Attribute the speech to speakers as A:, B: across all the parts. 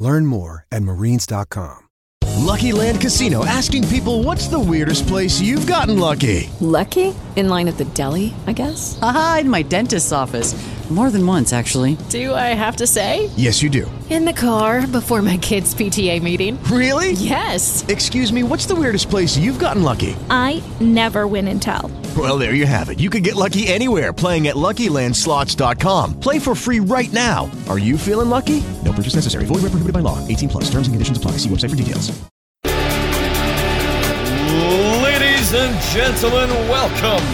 A: Learn more at marines.com.
B: Lucky Land Casino asking people what's the weirdest place you've gotten lucky?
C: Lucky? In line at the deli, I guess?
D: Aha, in my dentist's office. More than once, actually.
C: Do I have to say?
B: Yes, you do.
C: In the car before my kids' PTA meeting.
B: Really?
C: Yes.
B: Excuse me, what's the weirdest place you've gotten lucky?
E: I never win and tell.
B: Well, there you have it. You can get lucky anywhere playing at LuckyLandSlots.com. Play for free right now. Are you feeling lucky? No purchase necessary. Void where prohibited by law. 18 plus. Terms and conditions apply. See website for details.
F: Ladies and gentlemen, welcome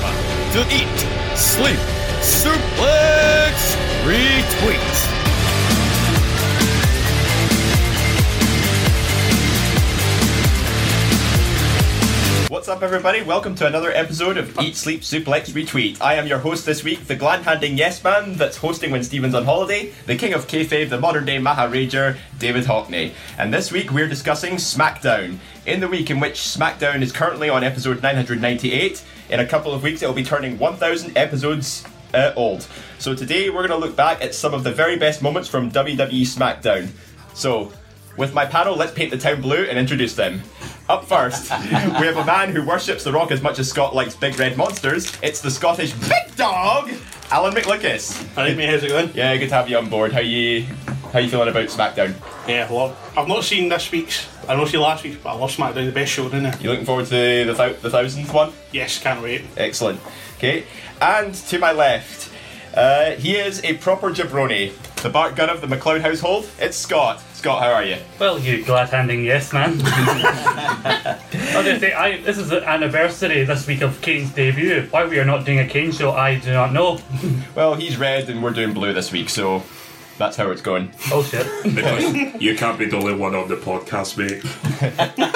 F: to Eat, Sleep, Suplex, Retweet.
G: What's up, everybody? Welcome to another episode of Eat, Sleep, Suplex, Retweet. I am your host this week, the glad-handing yes man that's hosting when Steven's on holiday, the king of kayfabe, the modern-day Maharaja, David Hockney. And this week we're discussing SmackDown. In the week in which SmackDown is currently on episode 998, in a couple of weeks it will be turning 1,000 episodes uh, old. So today we're going to look back at some of the very best moments from WWE SmackDown. So, with my panel, let's paint the town blue and introduce them. Up first, we have a man who worships The Rock as much as Scott likes big red monsters. It's the Scottish big dog, Alan McLucas.
H: Hi mate, how's it going?
G: Yeah, good to have you on board. How you how you feeling about SmackDown?
H: Yeah, well, I've not seen this week's. I don't see last week's, but I love SmackDown, the best show, isn't it?
G: You looking forward to the thou- the thousandth one?
H: Yes, can't wait.
G: Excellent. Okay, and to my left, uh, he is a proper jabroni, the Bart Gunn of the McLeod household. It's Scott. Scott, how are you?
I: Well, you glad-handing yes man. I was gonna say, I, this is the anniversary this week of Kane's debut. Why we are not doing a Kane show, I do not know.
G: Well, he's red and we're doing blue this week, so that's how it's going.
I: Oh shit.
J: Because you can't be the only one on the podcast, mate.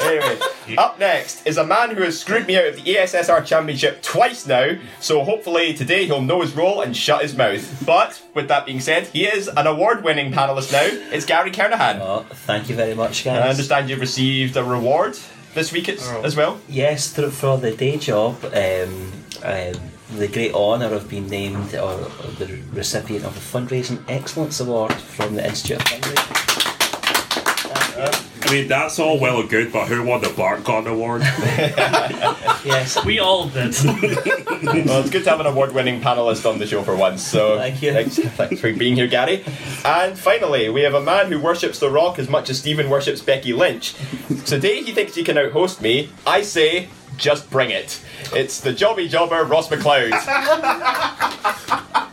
G: Anyway, up next is a man who has screwed me out of the ESSR Championship twice now, so hopefully today he'll know his role and shut his mouth. But, with that being said, he is an award winning panelist now. It's Gary Kernahan.
K: Oh, thank you very much,
G: And I understand you've received a reward this week as, as well.
K: Yes, through, for the day job, um, um, the great honour of being named or, or the recipient of the Fundraising Excellence Award from the Institute of Fundraising.
J: I mean, that's all well and good, but who won the Bart Gunn Award?
K: Yes,
I: We all did.
G: Well, it's good to have an award winning panelist on the show for once, so
K: Thank you.
G: Thanks, thanks for being here, Gary. And finally, we have a man who worships The Rock as much as Stephen worships Becky Lynch. Today he thinks he can outhost me. I say, just bring it. It's the jobby jobber, Ross McLeod.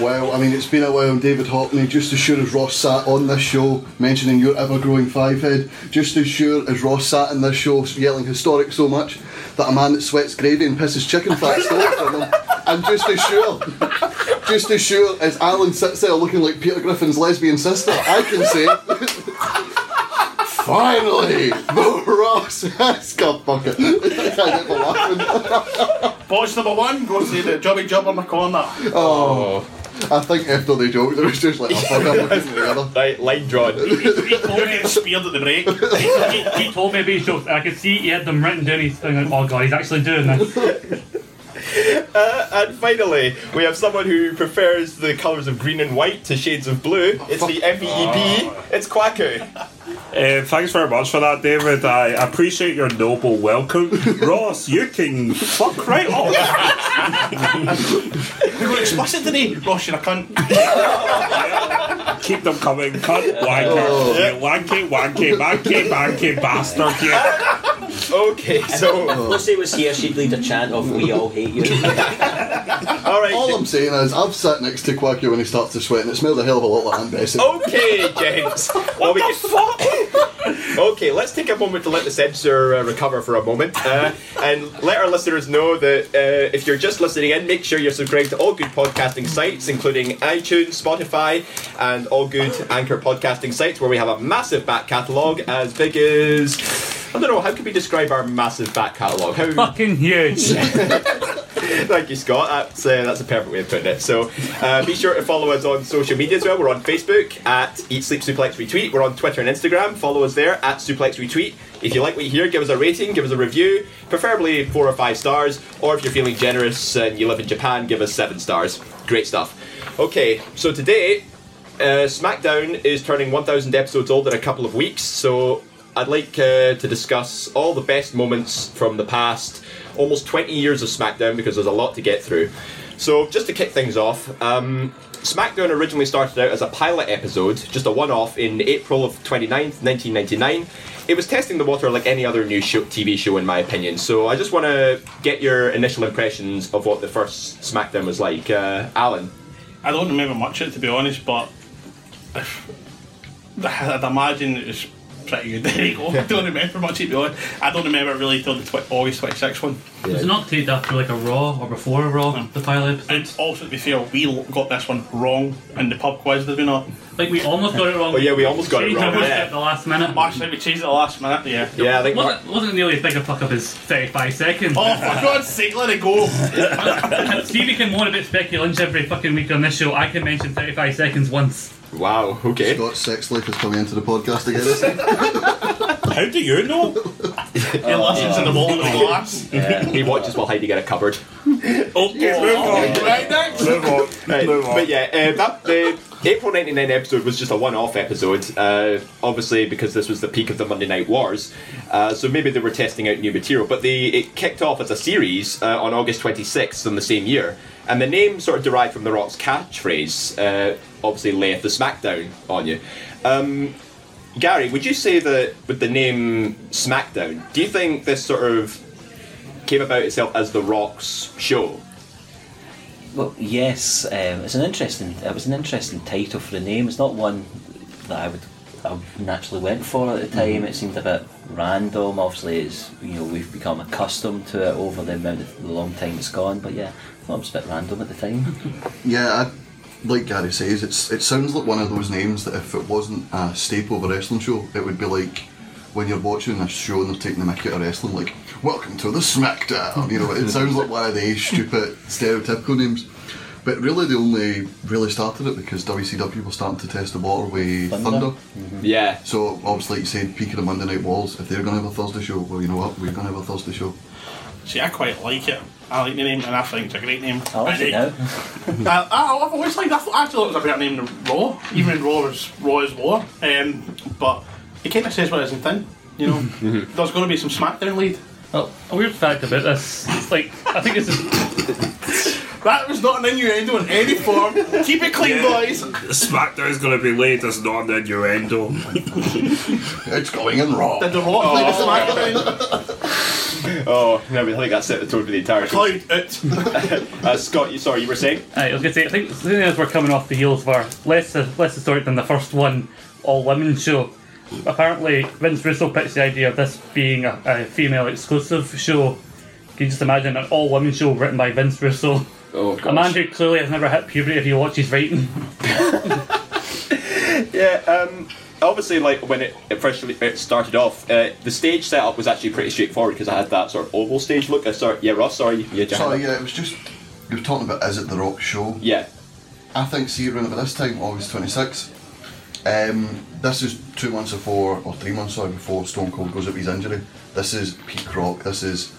L: Well, I mean, it's been a while, David Hockney. Just as sure as Ross sat on this show mentioning your ever growing five head, just as sure as Ross sat in this show yelling historic so much that a man that sweats gravy and pisses chicken fat stole it from him. And just as sure, just as sure as Alan sits there looking like Peter Griffin's lesbian sister, I can say. Finally, the Ross Scott bucket. I can't get my laughing.
H: Box number one goes to the Jobby Job on the corner.
L: Oh, I think after they joked, it was just like, oh, fuck, I'm looking together.
G: Right, line drawn.
I: he, he told me,
H: getting speared at the break.
I: he, he told me about his jokes, and I could see he had them written down. He's thinking, oh god, he's actually doing this.
G: Uh, and finally, we have someone who prefers the colours of green and white to shades of blue. It's the MVEP. It's Kwaku.
J: Uh, thanks very much for that, David. I appreciate your noble welcome. Ross, you can fuck right off.
H: We're going explicit today. Ross, you're a cunt.
J: Keep them coming, cunt, wanker, you wanky, wanky, manky, manky bastard, you.
G: Okay, so.
K: Lucy was here, she'd lead a chant of "We all hate you."
G: Alright.
L: All I'm saying is, I've sat next to Quacky when he starts to sweat, and it smells a hell of a lot like Aunt Bessie.
G: Okay, gents. Well, we can... Okay, let's take a moment to let the censor uh, recover for a moment uh, and let our listeners know that uh, if you're just listening in, make sure you're subscribed to all good podcasting sites, including iTunes, Spotify, and all good Anchor podcasting sites where we have a massive back catalogue as big as. I don't know, how can we describe our massive back catalogue? How
I: Fucking huge.
G: Thank you, Scott. That's uh, that's a perfect way of putting it. So, uh, be sure to follow us on social media as well. We're on Facebook at Eat Sleep Suplex Retweet. We're on Twitter and Instagram. Follow us there at Suplex Retweet. If you like what you hear, give us a rating, give us a review, preferably four or five stars. Or if you're feeling generous and you live in Japan, give us seven stars. Great stuff. Okay, so today, uh, SmackDown is turning 1,000 episodes old in a couple of weeks. So I'd like uh, to discuss all the best moments from the past almost 20 years of SmackDown because there's a lot to get through. So, just to kick things off, um, SmackDown originally started out as a pilot episode, just a one off, in April of 29th, 1999. It was testing the water like any other new show, TV show, in my opinion. So, I just want to get your initial impressions of what the first SmackDown was like. Uh, Alan?
H: I don't remember much of it to be honest, but I'd imagine it was pretty good. There you go. I don't remember much to be honest. I don't remember really till the tw- August 26th one.
I: Was it not taped after like a Raw or before a Raw, um, the pilot episode?
H: And also, to be fair, we got this one wrong in the pub quiz, did we not?
I: Like we almost got it wrong.
G: Oh, yeah, we almost got it
I: Changed
G: wrong,
I: it
G: yeah.
I: at the last minute.
H: Actually, we changed it the last minute, yeah.
G: Yeah, I think
I: wasn't, wasn't nearly as big a fuck up as 35 seconds.
H: Oh, for God's sake, let it go.
I: Stevie can moan about Becky Lynch every fucking week on this show. I can mention 35 seconds once.
G: Wow, okay.
L: Scott's sex life is coming into the podcast again.
J: How do you know?
H: He listens in the bottom of the glass.
G: he watches while Heidi get a cupboard.
J: Okay, move on.
H: Right next.
J: Move on.
G: Right,
J: Move on.
G: but yeah, uh, that the April '99 episode was just a one-off episode. Uh, obviously, because this was the peak of the Monday Night Wars, uh, so maybe they were testing out new material. But they it kicked off as a series uh, on August 26th in the same year, and the name sort of derived from The Rock's catchphrase. Obviously, layeth the smackdown on you. Um, Gary, would you say that with the name SmackDown, do you think this sort of came about itself as The Rock's show?
K: Well, yes, um, it's an interesting. It was an interesting title for the name. It's not one that I would I naturally went for at the time. It seemed a bit random. Obviously, it's you know we've become accustomed to it over the amount of the long time it's gone. But yeah, I thought it was a bit random at the time.
L: yeah, I, like Gary says, it's it sounds like one of those names that if it wasn't a staple of a wrestling show, it would be like when you're watching a show and they're taking the mickey out of wrestling, like "Welcome to the SmackDown." You know, it sounds like one of these stupid stereotypical names. But really, they only really started it because WCW was starting to test the water with
K: Thunder.
L: Thunder. Mm-hmm.
G: Yeah.
L: So obviously, like you said, peak of the Monday Night Wars. If they're going to have a Thursday show, well, you know what, we're going to have a Thursday show.
H: See, I quite like it. I like the name, and I think it's a great name.
K: I like it now.
H: I, I, I've always liked. I thought I thought it was a better name than Raw. Even Raw is Raw is War. Um, but it kind of says what it is in thing. You know, there's going to be some SmackDown lead.
I: Well, a weird fact about this, it's like, I think this is.
H: That was not an innuendo in any form. Keep it clean, boys.
J: SmackDown's going to be late. It's not an innuendo.
L: It's going in raw.
H: Did the Rock play the SmackDown?
G: Oh, no, I think that set the tone for the entire show.
H: Cloud it.
G: Uh, Scott, you sorry, you were saying?
I: Aye, I was going to say, I think the thing is we're coming off the heels of our less, less historic than the first one, all women show. Apparently, Vince Russo pitched the idea of this being a, a female exclusive show. Can you just imagine an all women show written by Vince Russo?
G: Oh,
I: A man who clearly has never hit puberty if you watch his writing.
G: Yeah, um, obviously, like when it, it first it started off, uh, the stage setup was actually pretty straightforward because I had that sort of oval stage look. Uh, sorry, yeah, Ross, sorry, yeah, Jack.
L: Sorry, yeah, it was just you were talking about is it the Rock show?
G: Yeah.
L: I think see around about this time, August twenty sixth. Um, this is two months before, or three months sorry, before Stone Cold goes with his injury. This is peak Rock. This is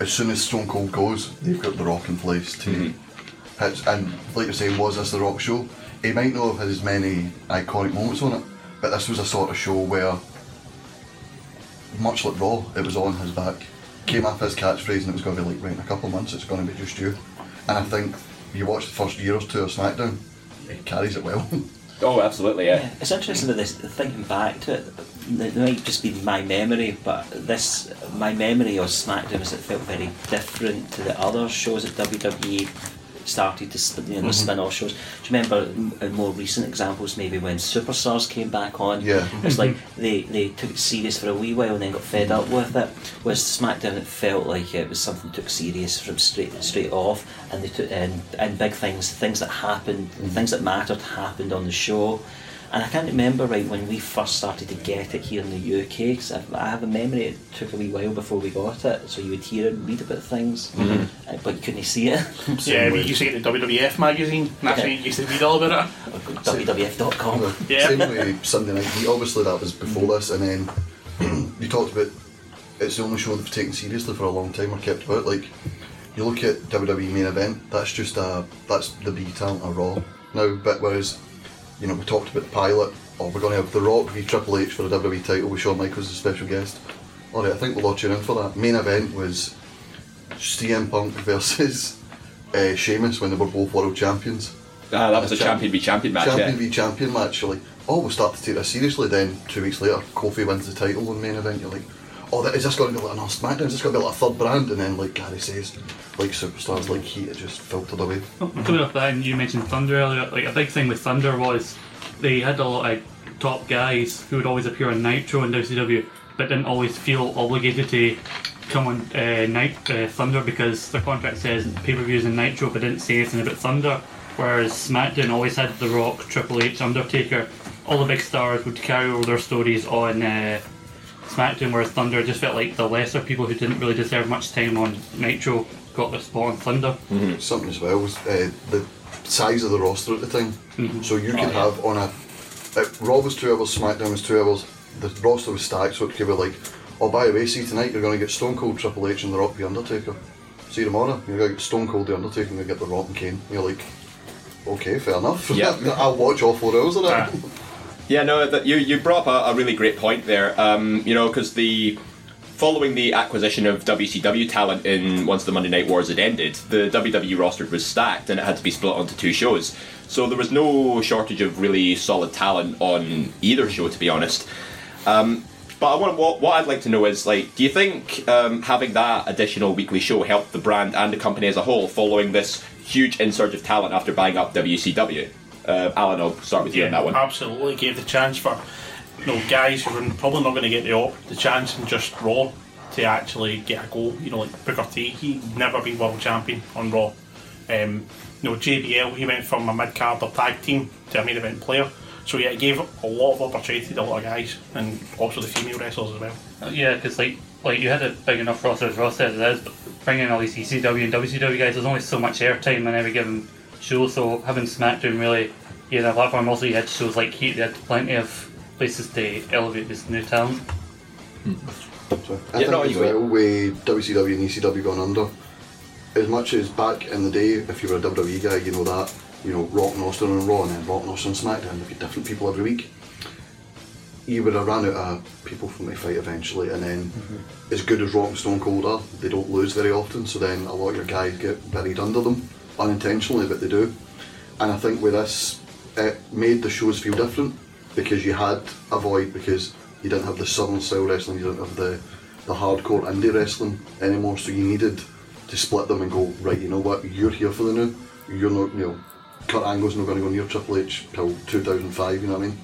L: as soon as Stone Cold goes, they've got the Rock in place to hit. And like you're saying, was this the Rock show? He might not have had as many iconic moments on it, but this was a sort of show where, much like Raw, it was on his back. Came off his catchphrase and it was going to be like, right, in a couple of months it's going to be just you. And I think you watch the first year or two of SmackDown, it carries it well.
G: Oh, absolutely, yeah.
K: It's interesting that this thinking back to it. It might just be my memory, but this my memory of SmackDown is it felt very different to the other shows at WWE started to spin, you know,
L: Mhm.
K: spin off shows. Do you remember more recent examples, maybe when Superstars came back on?
L: Yeah.
K: It's like mm-hmm. they, they took it serious for a wee while and then got fed up with it. Whereas SmackDown, it felt like it was something took serious from straight straight off, and they took and, and big things, things that happened, mm-hmm. things that mattered happened on the show. And I can't remember right when we first started to get it here in the UK. Cause I, I have a memory it took a wee while before we got it, so you would hear it and read about things,
H: Mhm.
K: uh, but you couldn't see it.
H: Yeah, we used to get the WWF magazine. and That's
K: Yeah.
H: where you used to read all about it.
K: WWF.com.
H: Yeah.
L: Same with Sunday Night Obviously, that was before this, and then you talked about it's the only show they've taken seriously for a long time or kept about. Like you look at WWE main event, that's just a that's the B talent of Raw now. But whereas you know we talked about the pilot, or we're going to have The Rock v Triple H for the WWE title with Shawn Michaels as a special guest. All right, I think we'll all tune in for that. Main event was CM Punk versus uh, Sheamus when they were both world champions.
G: Ah, that was
L: Uh,
G: a champion v champion match,
L: Champion
G: yeah.
L: v champion match. You're like, oh, we'll start to take this seriously. Then two weeks later, Kofi wins the title in the main event. You're like, oh, that, is this going to be like another SmackDown? Is this going to be like a third brand? And then, like Gary says, like superstars like Heat, it just filtered away.
I: Coming off that, and you mentioned Thunder earlier. Like a big thing with Thunder was they had a lot of top guys who would always appear on Nitro and WCW, but didn't always feel obligated to come on uh, Night uh, Thunder because their contract says pay per views in Nitro, but didn't say anything about Thunder. Whereas SmackDown always had The Rock, Triple H, Undertaker. All the big stars would carry over their stories on uh, SmackDown, whereas Thunder just felt like the lesser people who didn't really deserve much time on Nitro got their spot on Thunder.
L: Something as well was uh, the size of the roster at the time. So you could
I: Oh, yeah.
L: have on a uh, Raw was two hours, SmackDown was two hours. The roster was stacked, so it could be like, oh, by the way, see tonight you're going to get Stone Cold, Triple H, and The Rock, The Undertaker. See you tomorrow you're going to get Stone Cold, The Undertaker, and you get The Rock and Kane. You're like, okay, fair enough.
G: Yeah.
L: I'll watch all four hours of that.
G: Yeah, no, that you you brought up a, a really great point there. Um, you know, because the following the acquisition of WCW talent in once the Monday Night Wars had ended, the WWE roster was stacked and it had to be split onto two shows. So there was no shortage of really solid talent on either show, to be honest. Um, but I want what, what I'd like to know is like, do you think um, having that additional weekly show helped the brand and the company as a whole following this huge insurge of talent after buying up WCW? Uh, Alan, I'll start with you on that one.
H: Absolutely gave the chance for you know guys who were probably not going to get the op- the chance in just Raw to actually get a go. You know, like Booker T, he'd never been world champion on Raw. Um, you know, JBL, he went from a mid card or tag team to a main event player. So yeah, it gave a lot of opportunity to a lot of guys, and also the female wrestlers as well.
I: Uh, Yeah, because like like you had a big enough roster as Ross said it is, but bringing all these ECW and WCW guys, there's only so much airtime on every given show. So having SmackDown really, yeah, that platform. Also, you had shows like Heat. They had plenty of places to elevate this new talent. Hmm.
L: I think as well with WCW and ECW going under, as much as back in the day, if you were a WWE guy, you know that, you know, Rock and Austin and Raw and then Rock and Austin and SmackDown, there'd be different people every week. You would have ran out of people from the fight eventually, and then mm-hmm. as good as Rock and Stone Cold are, they don't lose very often, so then a lot of your guys get buried under them, unintentionally, but they do. And I think with this, it made the shows feel different because you had a void because you didn't have the southern style wrestling, you didn't have the, the hardcore indie wrestling anymore, so you needed to split them and go, right, you know what, you're here for the new, you're not, you know, Kurt Angle's not going to go near Triple H till 2005, you know what I mean?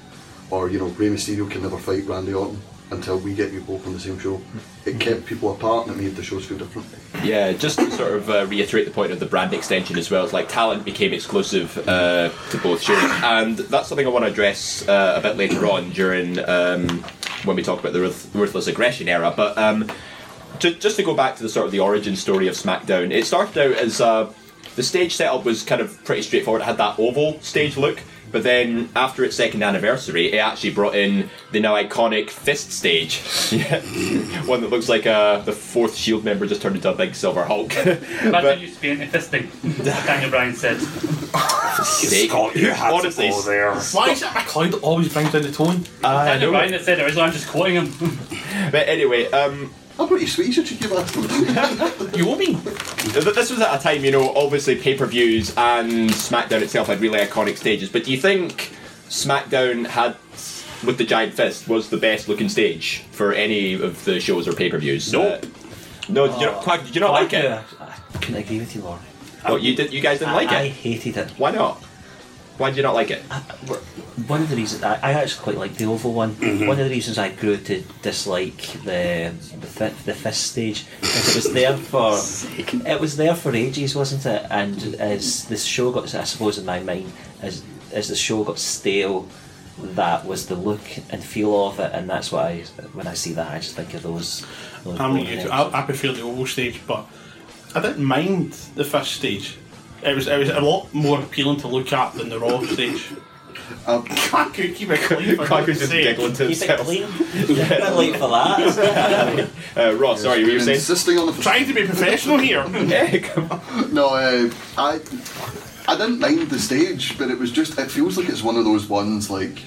L: Or, you know, Rey Mysterio can never fight Randy Orton until we get you both on the same show. It kept people apart and it made the shows feel different.
G: Yeah, just to sort of uh, reiterate the point of the brand extension as well. It's like talent became exclusive uh, to both shows, and that's something I want to address uh, a bit later on during um, when we talk about the ruth- ruthless aggression era. But um, ju- just to go back to the sort of the origin story of SmackDown, it started out as uh, the stage setup was kind of pretty straightforward. It had that oval stage look. But then, after its second anniversary, it actually brought in the now iconic fist stage. One that looks like uh, the fourth Shield member just turned into a big silver Hulk.
I: Imagine you used to be into fisting. like Daniel Bryan said.
G: Scott, you had Honestly, to
H: Why is it McLeod that always brings down the tone?
G: I
I: Daniel
G: know.
I: Bryan that said it originally. I'm just quoting him.
G: But anyway, um,
L: I'm pretty sweet, should you give that?
H: you owe me.
G: this was at a time, you know, obviously pay per views and SmackDown itself had really iconic stages. But do you think SmackDown had, with the giant fist, was the best looking stage for any of the shows or pay per views?
H: Nope.
G: Uh, no, did you, not, uh, Quack, did you not like it?
K: I couldn't agree with you, Laurie.
G: Oh, you did. You guys didn't like it?
K: I hated it.
G: Why not? Why did you not like it?
K: One of the reasons I, I actually quite like the oval one.
G: Mm-hmm.
K: One of the reasons I grew to dislike the the, fi- the fist stage is it was there for it was there for ages, wasn't it? And as the show got, I suppose, in my mind, as as the show got stale, that was the look and feel of it, and that's why I, when I see that, I just think of those. those
H: I'm
K: golden
H: with you too.
K: episodes.
H: I, I prefer the oval stage, but I didn't mind the first stage. It was it was a lot more appealing to look at than the raw stage.
L: Um,
H: Can't keep it clean. for
G: Kwaku's
H: God's
G: just
H: sake.
G: giggling to
K: Keep it
G: himself.
K: clean. Bit late for that.
G: Uh, Ross, sorry, you were saying?
L: insisting on the
H: Trying to be professional here.
G: Yeah, come on.
L: No, uh, I I didn't mind the stage, but it was just it feels like it's one of those ones like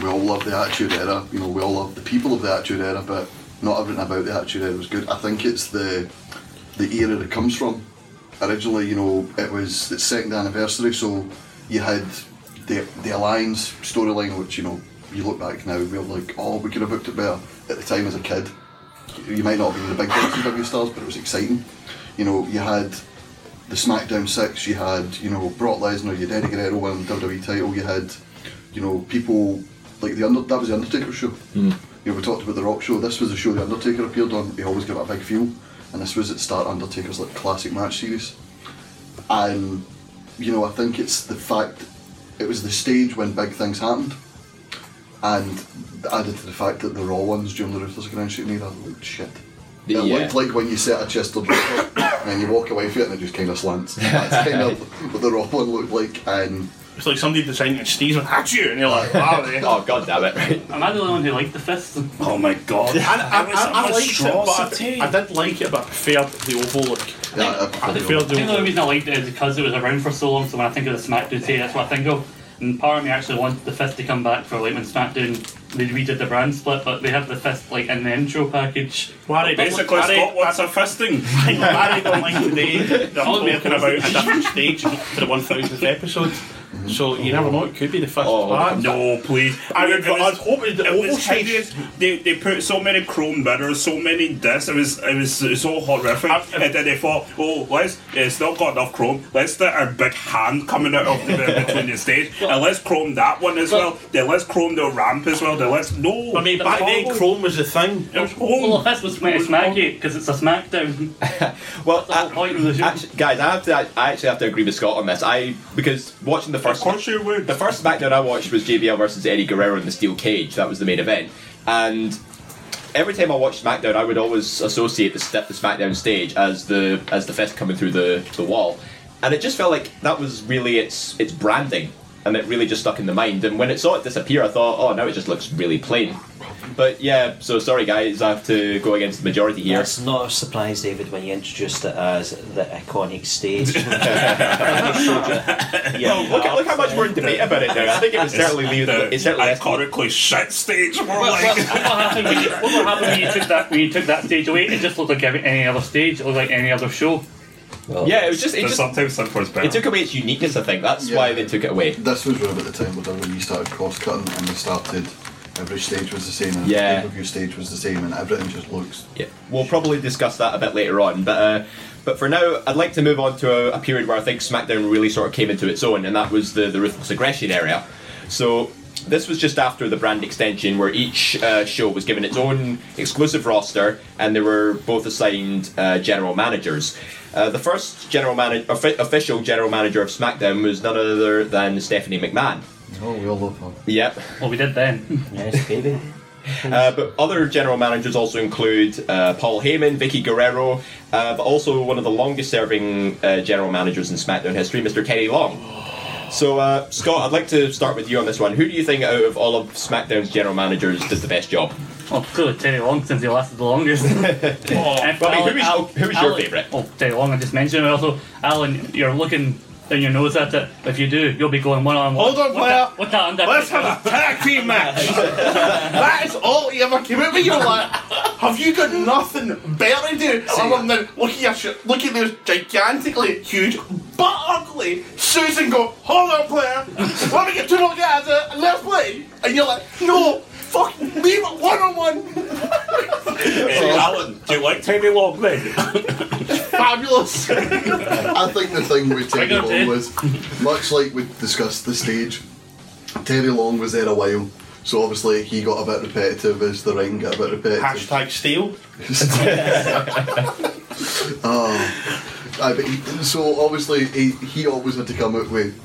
L: we all love the Attitude Era, you know, we all love the people of the Attitude Era, but not everything about the Attitude Era was good. I think it's the the era it comes from. Originally, you know, it was the second anniversary, so you had the the Alliance storyline, which you know you look back now, we're like, oh, we could have booked it better at the time as a kid. You might not have been the big WCW stars, but it was exciting. You know, you had the SmackDown Six, you had you know Brock Lesnar, you had Eddie Guerrero winning the WWE title, you had you know people like the under that was the Undertaker show. Hmm. You know, we talked about the Rock show. This was the show the Undertaker appeared on. He always gave it a big feel, and this was at start Undertaker's like classic match series. And you know, I think it's the fact it was the stage when big things happened, and added to the fact that the Raw ones during the Ruthless Aggression era looked shit. It
G: Yeah.
L: looked like when you set a Chester drop and you walk away from it and it just kind of slants. That's kind of what the Raw one looked like, and
H: It's like somebody deciding to sneeze and at you, and you're like, wow.
G: Oh god damn it! Right.
I: Am I the only one who liked the fist?
J: Oh my god.
H: I, I,
J: It was
H: I, I
J: a
H: liked it, but. I, I did like it, but I preferred the oval look.
L: yeah, I,
H: I
L: I,
H: preferred
I: I
H: the
I: think the only
H: oval.
I: reason I liked it is because it was around for so long. So when I think of the SmackDown today, that's what I think of. And part of me actually wanted the fist to come back for like when SmackDown they redid the brand split, but they have the fist like in the intro package.
H: Barry,
J: Basically,
H: Barry,
J: Scott wants a fisting.
H: I know Barry don't like today. They're all talking about a different stage for the 1000th episode. So you never know, it could be the fifth
G: Oh,
H: back.
J: No, please.
H: I would,
J: was-
H: I was hoping the
J: It
H: oval
J: was hideous. They, they put so many chrome mirrors, so many discs. It was it was so horrific.
H: I-
J: and then they thought, oh, let's it's not got enough chrome. Let's get our big hand coming out of the between the stage, and let's chrome that one as well. Then let's chrome the ramp as well. Then let's no.
H: I mean, back then,
J: horrible.
H: Chrome was the thing.
J: It was
I: Well,
J: home.
I: the fist was meant to smack you because it's a SmackDown.
G: Well,
I: That's the whole point of the show.
G: Actually, guys, I have to. I actually have to agree with Scott on this. I because watching the
J: Of
G: first,
J: course you would.
G: the first SmackDown I watched was JBL versus Eddie Guerrero in the steel cage. That was the main event, and every time I watched SmackDown, I would always associate the, st- the SmackDown stage as the as the fist coming through the the wall, and it just felt like that was really its its branding, and it really just stuck in the mind. And when it saw it disappear, I thought, oh, now it just looks really plain. But yeah, so sorry guys, I have to go against the majority here.
K: It's not a surprise, David, when you introduced it as the iconic stage. yeah,
G: Look, at, look how much we're in debate about it now. I think it was certainly leave,
J: the
G: it's certainly less
J: iconically shit stage. More
I: What,
J: like.
I: what, what happened when you, what would happen when you took that when you took that stage away? It just looked like any other stage. It looked like any other show.
G: Yeah, it was just it just
J: sometimes simpler is better.
G: it took away its uniqueness. I think that's
L: Yeah.
G: why they took it away.
L: this was around at the time when WWE started cross cutting and we started every stage was the same and
G: Yeah.
L: every pay-per-view stage was the same and everything just looks
G: Yeah, we'll probably discuss that a bit later on, but uh, but for now, I'd like to move on to a, a period where I think SmackDown really sort of came into its own, and that was the the ruthless aggression area. So. This was just after the brand extension, where each uh, show was given its own exclusive roster, and they were both assigned uh, general managers. Uh, the first general manager, official general manager of SmackDown was none other than Stephanie McMahon.
L: oh we all love her
G: Yep.
I: Well, we did then.
K: Yes, baby.
G: Uh, but other general managers also include uh, Paul Heyman, Vickie Guerrero, uh, but also one of the longest serving uh, general managers in SmackDown history, Mr. Teddy Long. So, uh, Scott, I'd like to start with you on this one. Who do you think out of all of SmackDown's general managers does the best job?
I: Oh, well, clearly Teddy Long since he lasted the longest. oh,
G: Well, I mean, who is- who is your favourite?
I: Oh, Teddy Long. I just mentioned. Also, Alan, you're looking down your nose at it. If you do, you'll be going one on one.
H: Hold on,
I: What's
H: player.
I: that- What's that under?
H: Let's have a tag team match. that is all you ever came out with. You're like, have you got nothing better to do other than look at your sh- look at those gigantically huge but ugly suits and go, hold on, player. Let me get two more guys and let's play. And you're like, no, fuck, leave it one on one.
J: Hey, Alan, do you like Teddy Long then?
L: fabulous. I think the thing with Teddy
H: Bring
L: Long
H: in.
L: was much like we discussed the stage. Teddy Long was there a while, so obviously he got a bit repetitive as the ring got a bit repetitive.
H: Hashtag steal.
L: Oh, ah, aye, but he, so obviously he, he always had to come out with.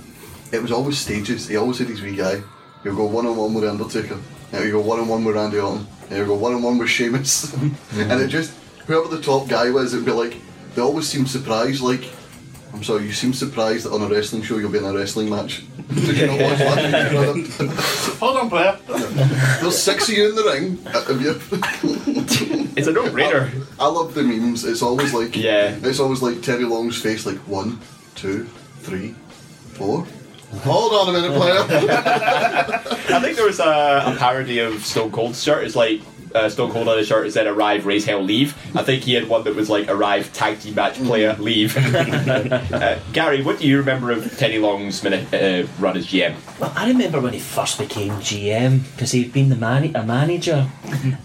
L: It was always stages. He always had his wee guy. He'll go one on one with Undertaker. Then he'll go one on one with Randy Orton. Then he'll go one on one with Sheamus. and it mm-hmm. just whoever the top guy was, it'd be like they always seem surprised. Like I'm sorry, you seem surprised that on a wrestling show you'll be in a wrestling match. Did you not watch that?
H: Hold on, player.
L: There's six of you in the ring. Have you-
G: It's a no-brainer.
L: I, I love the memes. It's always like
G: Yeah.
L: It's always like Teddy Long's face, like one, two, three, four. Hold on a minute, player.
G: I think there was a, a parody of Stone Cold's shirt. It's like uh, Stone Cold on his shirt it said "Arrive, raise hell, leave." I think he had one that was like "Arrive, tag team match, player, leave." uh, Gary, what do you remember of Teddy Long's minute, uh, run as GM?
K: Well, I remember when he first became GM because he'd been the man- a manager,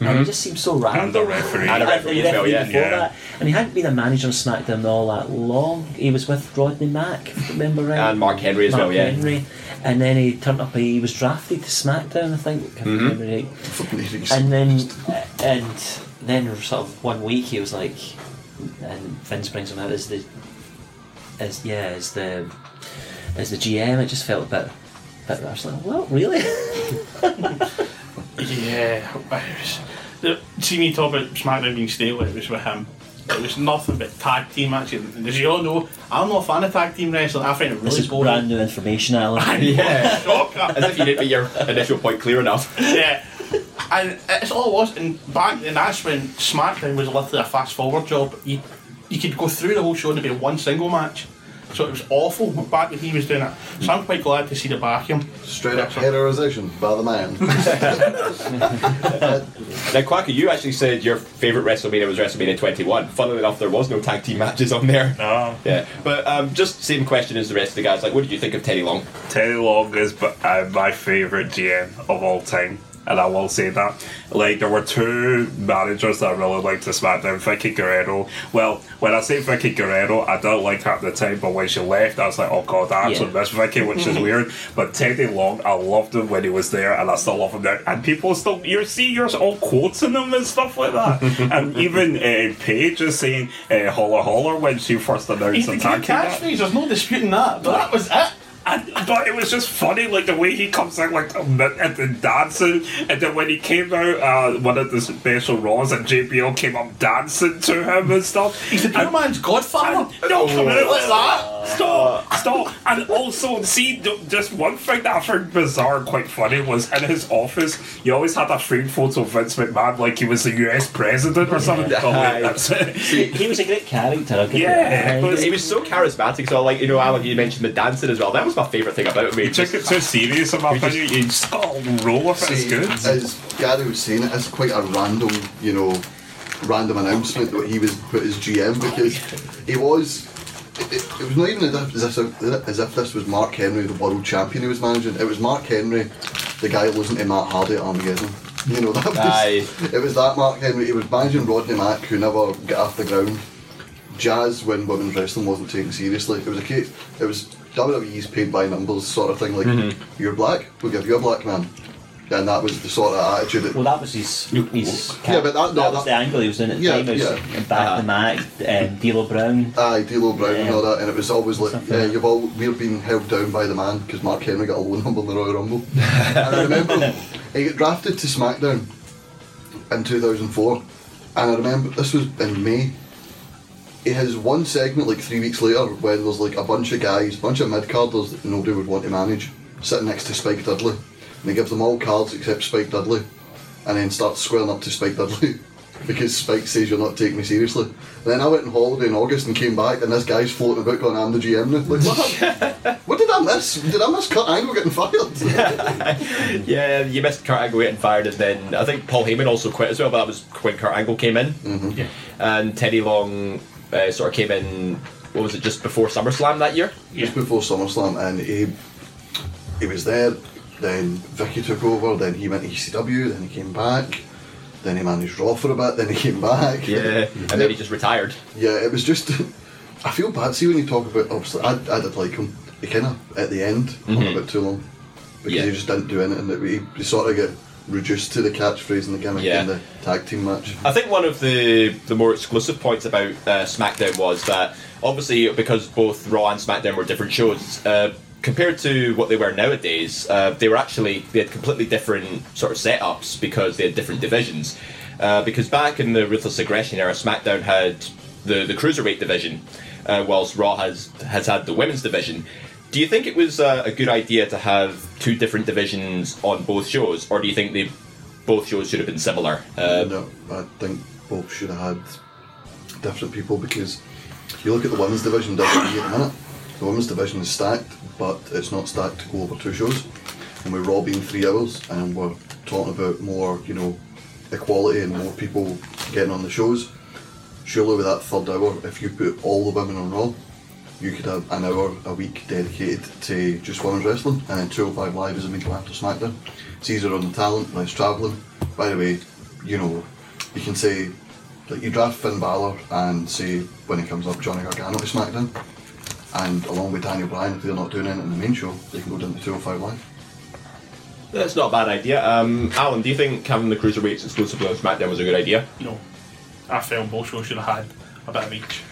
K: and he just seemed so random.
J: And a referee.
G: And a referee as well, yeah.
K: before
J: Yeah.
K: that. And he hadn't been a manager on SmackDown all that long. He was with Rodney Mack, if I remember right.
G: And Mark Henry as
K: Mark
G: well, yeah.
K: Henry. And then he turned up. He was drafted to SmackDown, I think. If
G: Mm-hmm.
K: remember right. And then, and then, sort of one week, he was like, and Vince brings him out as the, as yeah, as the, as the GM. It just felt a bit, bit. I was like, well, really?
H: Yeah. it was- the- See me talk about SmackDown being stale, it was with him. It was nothing but tag team matches. And as you all know, I'm not a fan of tag team wrestling. I find it really
K: this
H: really
K: is
H: boring.
K: brand new information, Alan.
G: Yeah,
H: Shocker.
G: as if you didn't make your initial point clear enough.
H: yeah. And it's all it was. And back then, that's when SmackDown was literally a fast forward job. You, you could go through the whole show and it'd be one single match. So it was awful back when he was doing it. So I'm quite glad to see the back him.
L: Straight up heteroization by the man.
G: Now, Quacker, you actually said your favourite WrestleMania was WrestleMania 21. Funnily enough, there was no tag team matches on there.
J: No.
G: Yeah, but um, just same question as the rest of the guys. Like, what did you think of Teddy Long?
J: Teddy Long is b- uh, my favourite GM of all time. And I will say that. Like, there were two managers that I really liked to SmackDown Vickie Guerrero. Well, when I say Vickie Guerrero, I don't like her at the time, but when she left, I was like, oh god, I actually
K: Yeah.
J: miss Vickie, which is weird. But Teddy Long, I loved him when he was there, and I still love him now. And people still, you see, you're all quotes in him and stuff like that. and even uh, Paige is saying uh, holler holler when she first announced
H: He's
J: the tag team
H: catchphrase, there's no disputing that. But that was it.
J: And, but it was just funny, like the way he comes out, like at the dancing, and then when he came out, uh, one of the special Raws, and JBL came up dancing to him and stuff.
H: He's the pure man's godfather.
J: No, come out like
H: What's
J: that! Stop! Stop! And also, see, th- just one thing that I found bizarre and quite funny was in his office, he always had a framed photo of Vince McMahon like he was the US president or something. Oh, wait, that's it.
K: he was a great character. I'll give you
J: Yeah,
K: that.
G: He was so charismatic. So, like, you know, Alan, you mentioned the dancing as well. That was my favourite thing about him. He
J: He took it so serious, in my opinion. He just got a roll with it. It's
L: See,
J: good.
L: as Gary was saying, it is quite a random, you know, random announcement that he was put as GM because he was. It, it, it was not even as if, as, if, as if this was Mark Henry, the world champion he was managing. It was Mark Henry, the guy losing to Matt Hardy at Armageddon. You know, that was.
G: Aye.
L: It was that Mark Henry. He was managing Rodney Mack, who never got off the ground. Jazz, when women's wrestling wasn't taken seriously, it was a case. It was WWE's paid by numbers sort of thing. Like,
G: Mm-hmm.
L: you're black, we'll give you a black man. And that was the sort of attitude that
K: Well, that was his. his
L: Yeah, but that- no,
K: was
L: that-
K: the angle he was in at the
L: Yeah,
K: time. It was
L: yeah.
K: back the Mac, um, D'Lo Brown.
L: Aye, D'Lo Brown and all that, and it was always like,
K: Something
L: yeah, you've all we've been held down by the man because Mark Henry got a low number in the Royal Rumble. and I remember he got drafted to SmackDown in 2004, and I remember this was in May. He has one segment like three weeks later when there's like a bunch of guys, a bunch of mid carders that nobody would want to manage, sitting next to Spike Dudley, and he gives them all cards except Spike Dudley, and then starts squaring up to Spike Dudley. Because Spike says you're not taking me seriously. And then I went on holiday in August and came back, and this guy's floating about going, "I'm the GM now." Like, what? what did I miss? Did I miss Kurt Angle getting fired?
G: Yeah, you missed Kurt Angle getting fired, and then I think Paul Heyman also quit as well. But that was when Kurt Angle came in,
L: Mm-hmm.
H: Yeah.
G: and Teddy Long uh, sort of came in. What was it? Just before SummerSlam that year.
L: Just before SummerSlam, and he he was there. Then Vickie took over. Then he went to ECW. Then he came back, Then he managed Raw for a bit. Then he came back.
G: Yeah, and then he just retired.
L: Yeah, it was just. I feel bad. See when you talk about obviously, I, I did like him. He kind of at the end
G: Mhm.
L: a bit too long because
G: Yeah.
L: he just didn't do anything. That he, he sort of get reduced to the catchphrase and the gimmick
G: Yeah.
L: in the tag team match.
G: I think one of the the more exclusive points about uh, SmackDown was that obviously because both Raw and SmackDown were different shows. Uh, Compared to what they were nowadays, uh, they were actually they had completely different sort of setups because they had different divisions. Uh, because back in the Ruthless Aggression era, SmackDown had the the cruiserweight division, uh, whilst Raw has has had the women's division. Do you think it was uh, a good idea to have two different divisions on both shows, or do you think they both shows should have been similar? Uh,
L: no, I think both should have had different people because you look at the women's division WWE at the minute. The women's division is stacked, but it's not stacked to go over two shows. And we're Raw being three hours, and we're talking about more, you know, equality and more people getting on the shows. Surely with that third hour, if you put all the women on Raw, you could have an hour a week dedicated to just women's wrestling, and then 205 Live is a immediately after SmackDown. Caesar on the talent, less travelling. By the way, you know, you can say, like, you draft Finn Balor and say, when he comes up, Johnny Gargano to SmackDown, and along with Daniel Bryan, if they're not doing it in the main show, they can go down to 205 Live.
G: That's not a bad idea. Um, Alan, do you think having the cruiserweights exclusively on SmackDown was a good idea?
H: No, I felt both shows should have had a bit of each.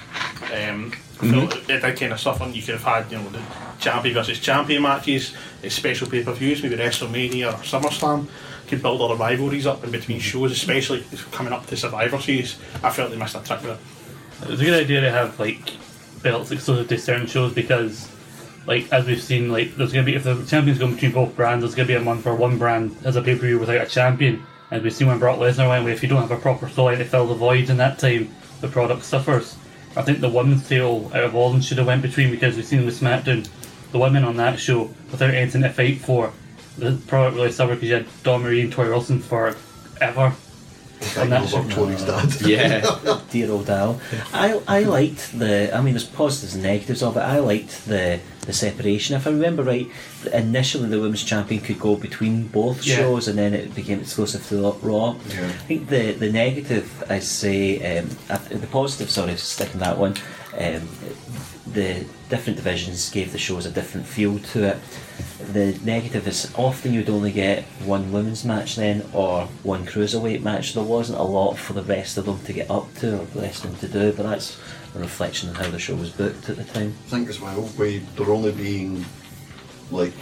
H: Um,
G: Mhm.
H: felt it did kind of stuff, suffer. You could have had, you know, the champion versus champion matches, special pay per views, maybe WrestleMania or SummerSlam. Could build all the rivalries up in between shows, especially coming up to Survivor Series. I felt they missed a trick with it.
I: It was a good idea to have like belts exclusive to certain shows because, like as we've seen, like there's gonna be if the champions go between both brands, there's gonna be a month where one brand has a pay per view without a champion. As we've seen when Brock Lesnar went away, if you don't have a proper story to fill the void in that time, the product suffers. I think the women's title out of all them should have went between because we've seen with SmackDown, the women on that show without anything to fight for, the product really suffered because you had Dawn Marie and Torrie Wilson for ever. On that show.
L: Torrie's dad.
K: Yeah, dear old Al. I, I liked the, I mean, there's positives and negatives of it. I liked the, the separation. If I remember right, initially the women's champion could go between both
I: Yeah.
K: shows and then it became exclusive to Raw.
L: Yeah.
K: I think the, the negative, I say, um, the positive, sorry, sticking that one, um, the different divisions gave the shows a different feel to it. The negative is often you'd only get one women's match then or one cruiserweight match. There wasn't a lot for the rest of them to get up to or the rest of them to do, but that's a reflection on how the show was booked at the time.
L: I think as well, we they're only being like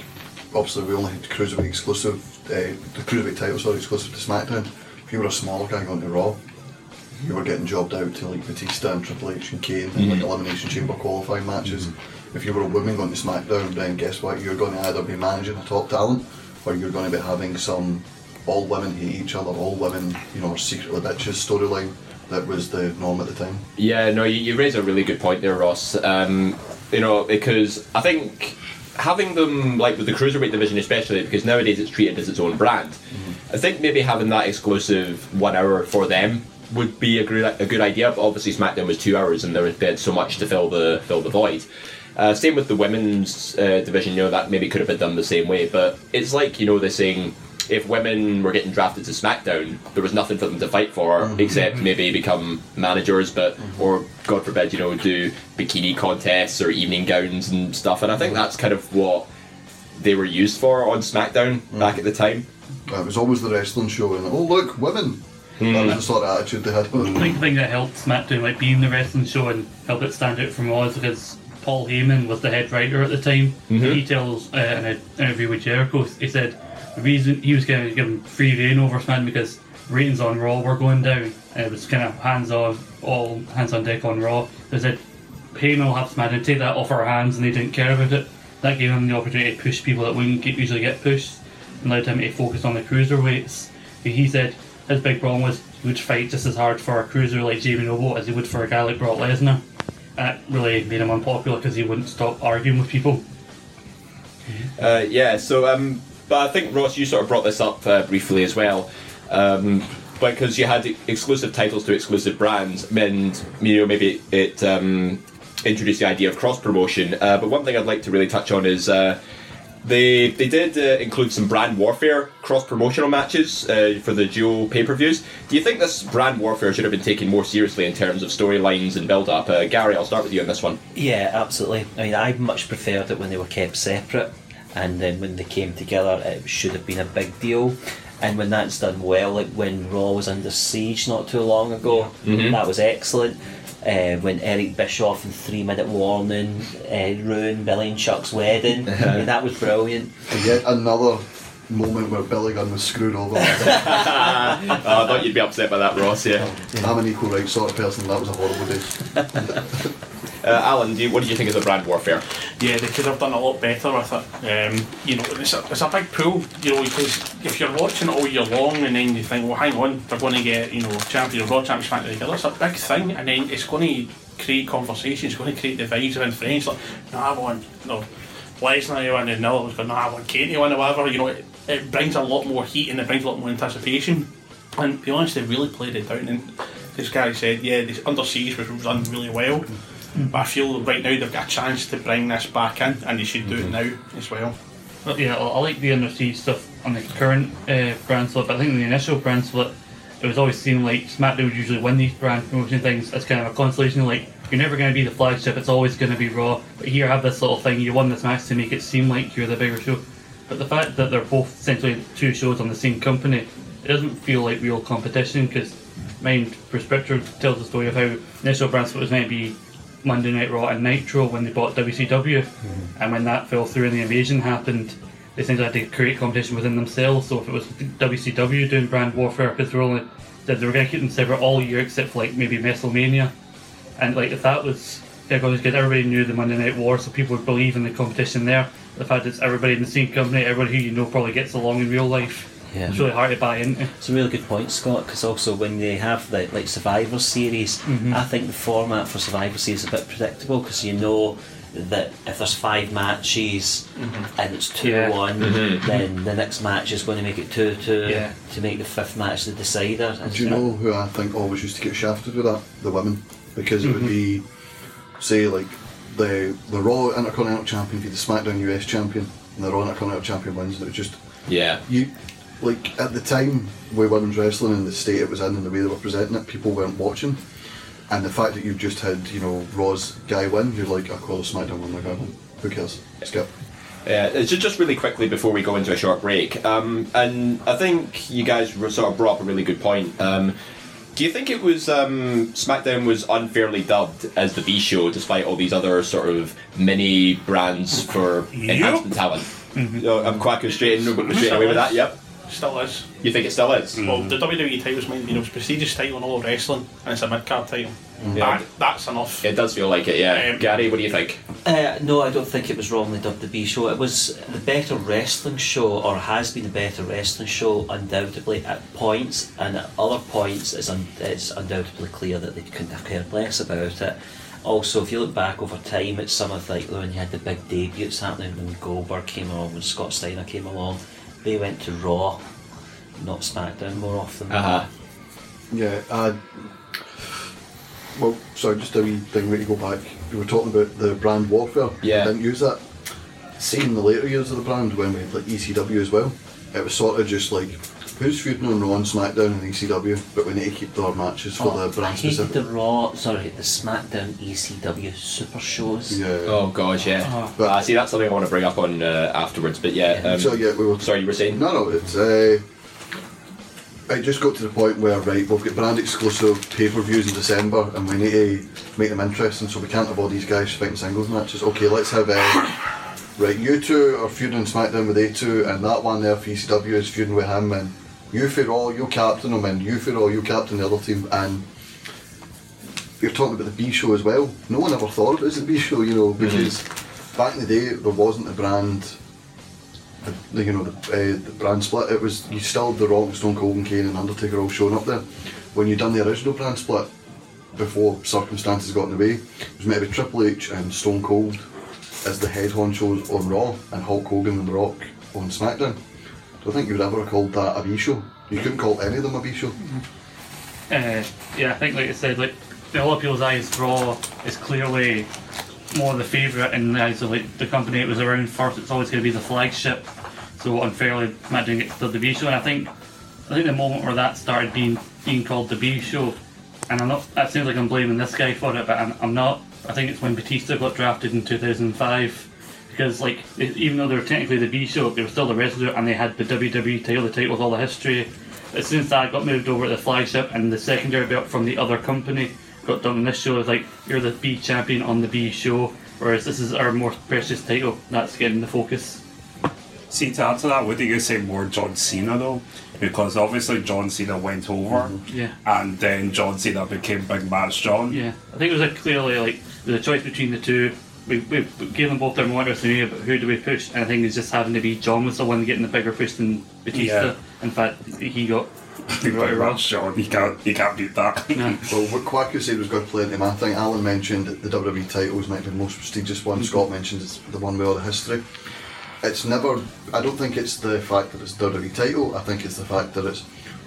L: obviously we only had cruiserweight exclusive, uh, the cruiserweight title sorry exclusive to SmackDown. If you were a smaller guy going to Raw, you were getting jobbed out to like Batista and Triple H and Kane and like elimination chamber qualifying matches. If you were a woman going to SmackDown, then guess what? You're going to either be managing a top talent or you're going to be having some all women hate each other, all women you know secretly bitches storyline that was the norm at the time.
G: Yeah, no, you, you raise a really good point there, Ross. Um, you know, because I think having them like with the cruiserweight division, especially because nowadays it's treated as its own brand. I think maybe having that exclusive one hour for them would be a good a good idea. But obviously, SmackDown was two hours, and there was had so much to fill the fill the void. Uh, same with the women's uh, division. You know that maybe could have been done the same way, but it's like you know they're saying if women were getting drafted to SmackDown, there was nothing for them to fight for mm-hmm. except maybe become managers, but mm-hmm. or God forbid, you know, do bikini contests or evening gowns and stuff. And I think mm-hmm. that's kind of what they were used for on SmackDown back at the time.
L: Uh, it was always the wrestling show, and oh look, women. Hmm. That was the sort of attitude they had.
I: I think the thing that helped SmackDown like being the wrestling show and helped it stand out from Raw is because Paul Heyman was the head writer at the time.
G: Mhm.
I: He tells uh, in an interview with Jericho, he said the reason he was going to give him free reign over SmackDown because ratings on Raw were going down. And it was kind of hands on, all hands on deck on Raw. They said Heyman will have SmackDown take that off our hands, and they didn't care about it. That gave him the opportunity to push people that wouldn't get, usually get pushed, and allowed him to focus on the cruiserweights. He said his big problem was he would fight just as hard for a cruiser like Jamie Noble as he would for a guy like Brock Lesnar. It really made him unpopular because he wouldn't stop arguing with people.
G: Uh, yeah, so, um, but I think Ross, you sort of brought this up uh, briefly as well, um, because you had exclusive titles to exclusive brands, and you know maybe it um, introduced the idea of cross promotion. Uh, but one thing I'd like to really touch on is. Uh, They they did uh, include some brand warfare cross promotional matches uh, for the dual pay per views. Do you think this brand warfare should have been taken more seriously in terms of storylines and build up? Uh, Gary, I'll start with you on this one.
K: Yeah, absolutely. I mean, I much preferred it when they were kept separate, and then when they came together, it should have been a big deal. And when that's done well, like when Raw was under siege not too long ago,
G: Mhm.
K: that was excellent. Uh, when Eric Bischoff and three minute warning uh, ruined Billy and Chuck's wedding, I mean, that was brilliant.
L: And yet another moment where Billy Gunn was screwed over.
G: I thought you'd be upset by that, Ross. Yeah.
L: I'm an equal rights sort of person. That was a horrible day.
G: Uh, Alan, do you, what did you think of the brand warfare?
H: Yeah, they could have done a lot better with it. Um, you know, it's a, it's a big pool, you know, because if you're watching it all year long and then you think, well, hang on, they're going to get, you know, champion, Raw champion, SmackDown together, it's a big thing, and then it's going to create conversations, it's going to create divides within friends. Like, no, I want, no, Lesnar to win, and Miller was going, no, I want Kane to or whatever. You know, it, it brings a lot more heat and it brings a lot more anticipation. And to be honest, they really played it down. And this guy said, yeah, this Under Siege was run really well. But I feel right now they've got a chance to bring this back in, and they should do it now as well.
I: But yeah, I I like the Under Siege stuff on the current uh, brand split, but I think the initial brand split, it was always seemed like SmackDown would usually win these brand promotion things as kind of a consolation. Like you're never going to be the flagship; it's always going to be Raw. But here, have this little thing. You won this match to make it seem like you're the bigger show. But the fact that they're both essentially two shows on the same company, it doesn't feel like real competition. Because, mind, Bruce Pritchard tells the story of how initial brand split was meant to be Monday Night Raw and Nitro when they bought WCW, mm-hmm. and when that fell through and the invasion happened, they essentially had to create competition within themselves. So if it was WCW doing brand warfare, because they're only they were going to keep them separate all year except for like maybe WrestleMania, and like if that was because everybody knew the Monday Night War, so people would believe in the competition there. The fact that it's everybody in the same company, everybody who you know probably gets along in real life.
K: Yeah.
I: It's really hard to buy into.
K: It's a really good point, Scott. Because also when they have the like Survivor Series,
I: Mhm.
K: I think the format for Survivor Series is a bit predictable because you know that if there's five matches and it's two
I: Yeah.
K: one,
I: Mhm.
K: then the next match is going to make it two two
I: Yeah.
K: to make the fifth match the decider.
L: Do you know who I think always used to get shafted with that? The women. Because it would
K: Mhm.
L: be, say, like the the Raw Intercontinental Champion beat the SmackDown US Champion, and the Raw Intercontinental Champion wins, and it was just
G: Yeah.
L: you. Like at the time with women's wrestling and the state it was in and the way they were presenting it, people weren't watching. And the fact that you've just had, you know, Raw's guy win, you're like, I call the SmackDown win, like, oh, who cares? Skip.
G: Yeah, it's just, just really quickly before we go into a short break, um, and I think you guys sort of brought up a really good point. Um, do you think it was um, SmackDown was unfairly dubbed as the B show, despite all these other sort of mini brands for enhancement talent? So I'm quite straight, in, straight away with that. Yep.
H: Still is.
G: You think it still is?
H: Well, mm-hmm. the WWE title's meant to be the most prestigious title in all of wrestling, and it's a mid card title.
G: Yeah.
H: That, that's enough.
G: It does feel like it, yeah. Um, Gary, what do you think?
K: Uh, no, I don't think it was wrongly dubbed the B show. It was the better wrestling show, or has been the better wrestling show, undoubtedly at points, and at other points, it's, un- it's undoubtedly clear that they couldn't have cared less about it. Also, if you look back over time, at some of like when you had the big debuts happening when Goldberg came along, when Scott Steiner came along, they went to Raw, not SmackDown more often. than
G: Uh-huh.
L: Yeah, uh, well, sorry, just a wee thing where you go back. You were talking about the brand warfare.
G: Yeah.
L: Didn't use that. See, in the later years of the brand, when we had like ECW as well, it was sort of just like, who's feuding on Raw and SmackDown and ECW, but we need to keep their matches for
K: Oh,
L: the brand
K: I hated
L: specific.
K: the Raw, sorry, the SmackDown ECW super shows.
L: Yeah.
G: Oh gosh, yeah. But uh, see, that's something I want to bring up on uh, afterwards. But yeah, um,
L: so yeah, we were.
G: Sorry, you were saying?
L: No, no, it's. Uh, it just got to the point where right, we've got brand exclusive pay per views in December, and we need to make them interesting. So we can't have all these guys fighting singles matches. Okay, let's have. Uh, right, you two are feuding on SmackDown with A2, and that one there for ECW is feuding with him, and you for all, you captain him, and you for all, you captain the other team, and. You're talking about the B show as well. No one ever thought of it as a B show, you know, because back in the day there wasn't a brand the, the you know the, uh, the brand split. It was you still had the Rock, Stone Cold, and Kane and Undertaker all showing up there. When you done the original brand split, before circumstances got in the way, it was meant to be Triple H and Stone Cold as the head honchos on Raw, and Hulk Hogan and The Rock on SmackDown. Don't think you would ever have called that a B show. You couldn't call any of them a B show.
I: Uh, yeah, I think like I said, like in a lot of people's eyes, Raw is clearly more the favourite in the eyes of like the company it was around first. It's always going to be the flagship. So unfairly, SmackDown gets the B show, and I think I think the moment where that started being being called the B show, and I'm not. That seems like I'm blaming this guy for it, but I'm, I'm not. I think it's when Batista got drafted in 2005. Because like, e- even though they were technically the B show, they were still the wrestler, and they had the WWE title, the title with all the history. But since that got moved over to the flagship, and the secondary belt from the other company got done on this show, it's like you're the B champion on the B show, whereas this is our more precious title. That's getting the focus.
J: See, to add to that, would you say more John Cena though? Because obviously John Cena went over, mm-hmm.
I: Yeah.
J: and then John Cena became Big Match John.
I: Yeah, I think it was a clearly like the choice between the two. We, we gave them both their moment of WrestleMania, but who do we push? And I think it's just having to be John was the one getting the bigger push than Batista.
J: Yeah.
I: In fact, he got he
J: Big
I: got it wrong.
J: Match John. You can't, you can't beat that.
L: Well, what Quacker said was going to play into him. I think Alan mentioned that the WWE titles might be the most prestigious one. Scott mm-hmm. mentioned it's the one with all the history. It's never. I don't think it's the fact that it's the WWE title. I think it's the fact that it's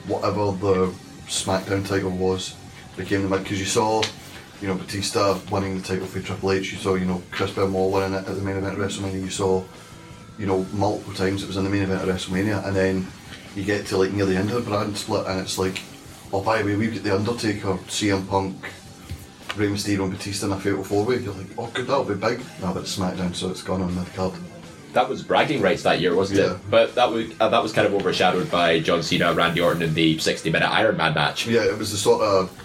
L: whatever the SmackDown title was became the because you saw, you know, Batista winning the title for Triple H. You saw, you know, Chris Benoit winning it at the main event of WrestleMania. You saw, you know, multiple times it was in the main event of WrestleMania, and then you get to like near the end of the brand split, and it's like, oh by the way, we've got the Undertaker, CM Punk, Rey Mysterio, and Batista in a fatal four way. You're like, oh good, that'll be big. No, but it's SmackDown, so it's gone on mid card.
G: That was bragging rights that year, wasn't
L: Yeah.
G: it? But that was uh, that was kind of overshadowed by John Cena, Randy Orton in the 60 minute Iron Man match.
L: Yeah, it was the sort of the-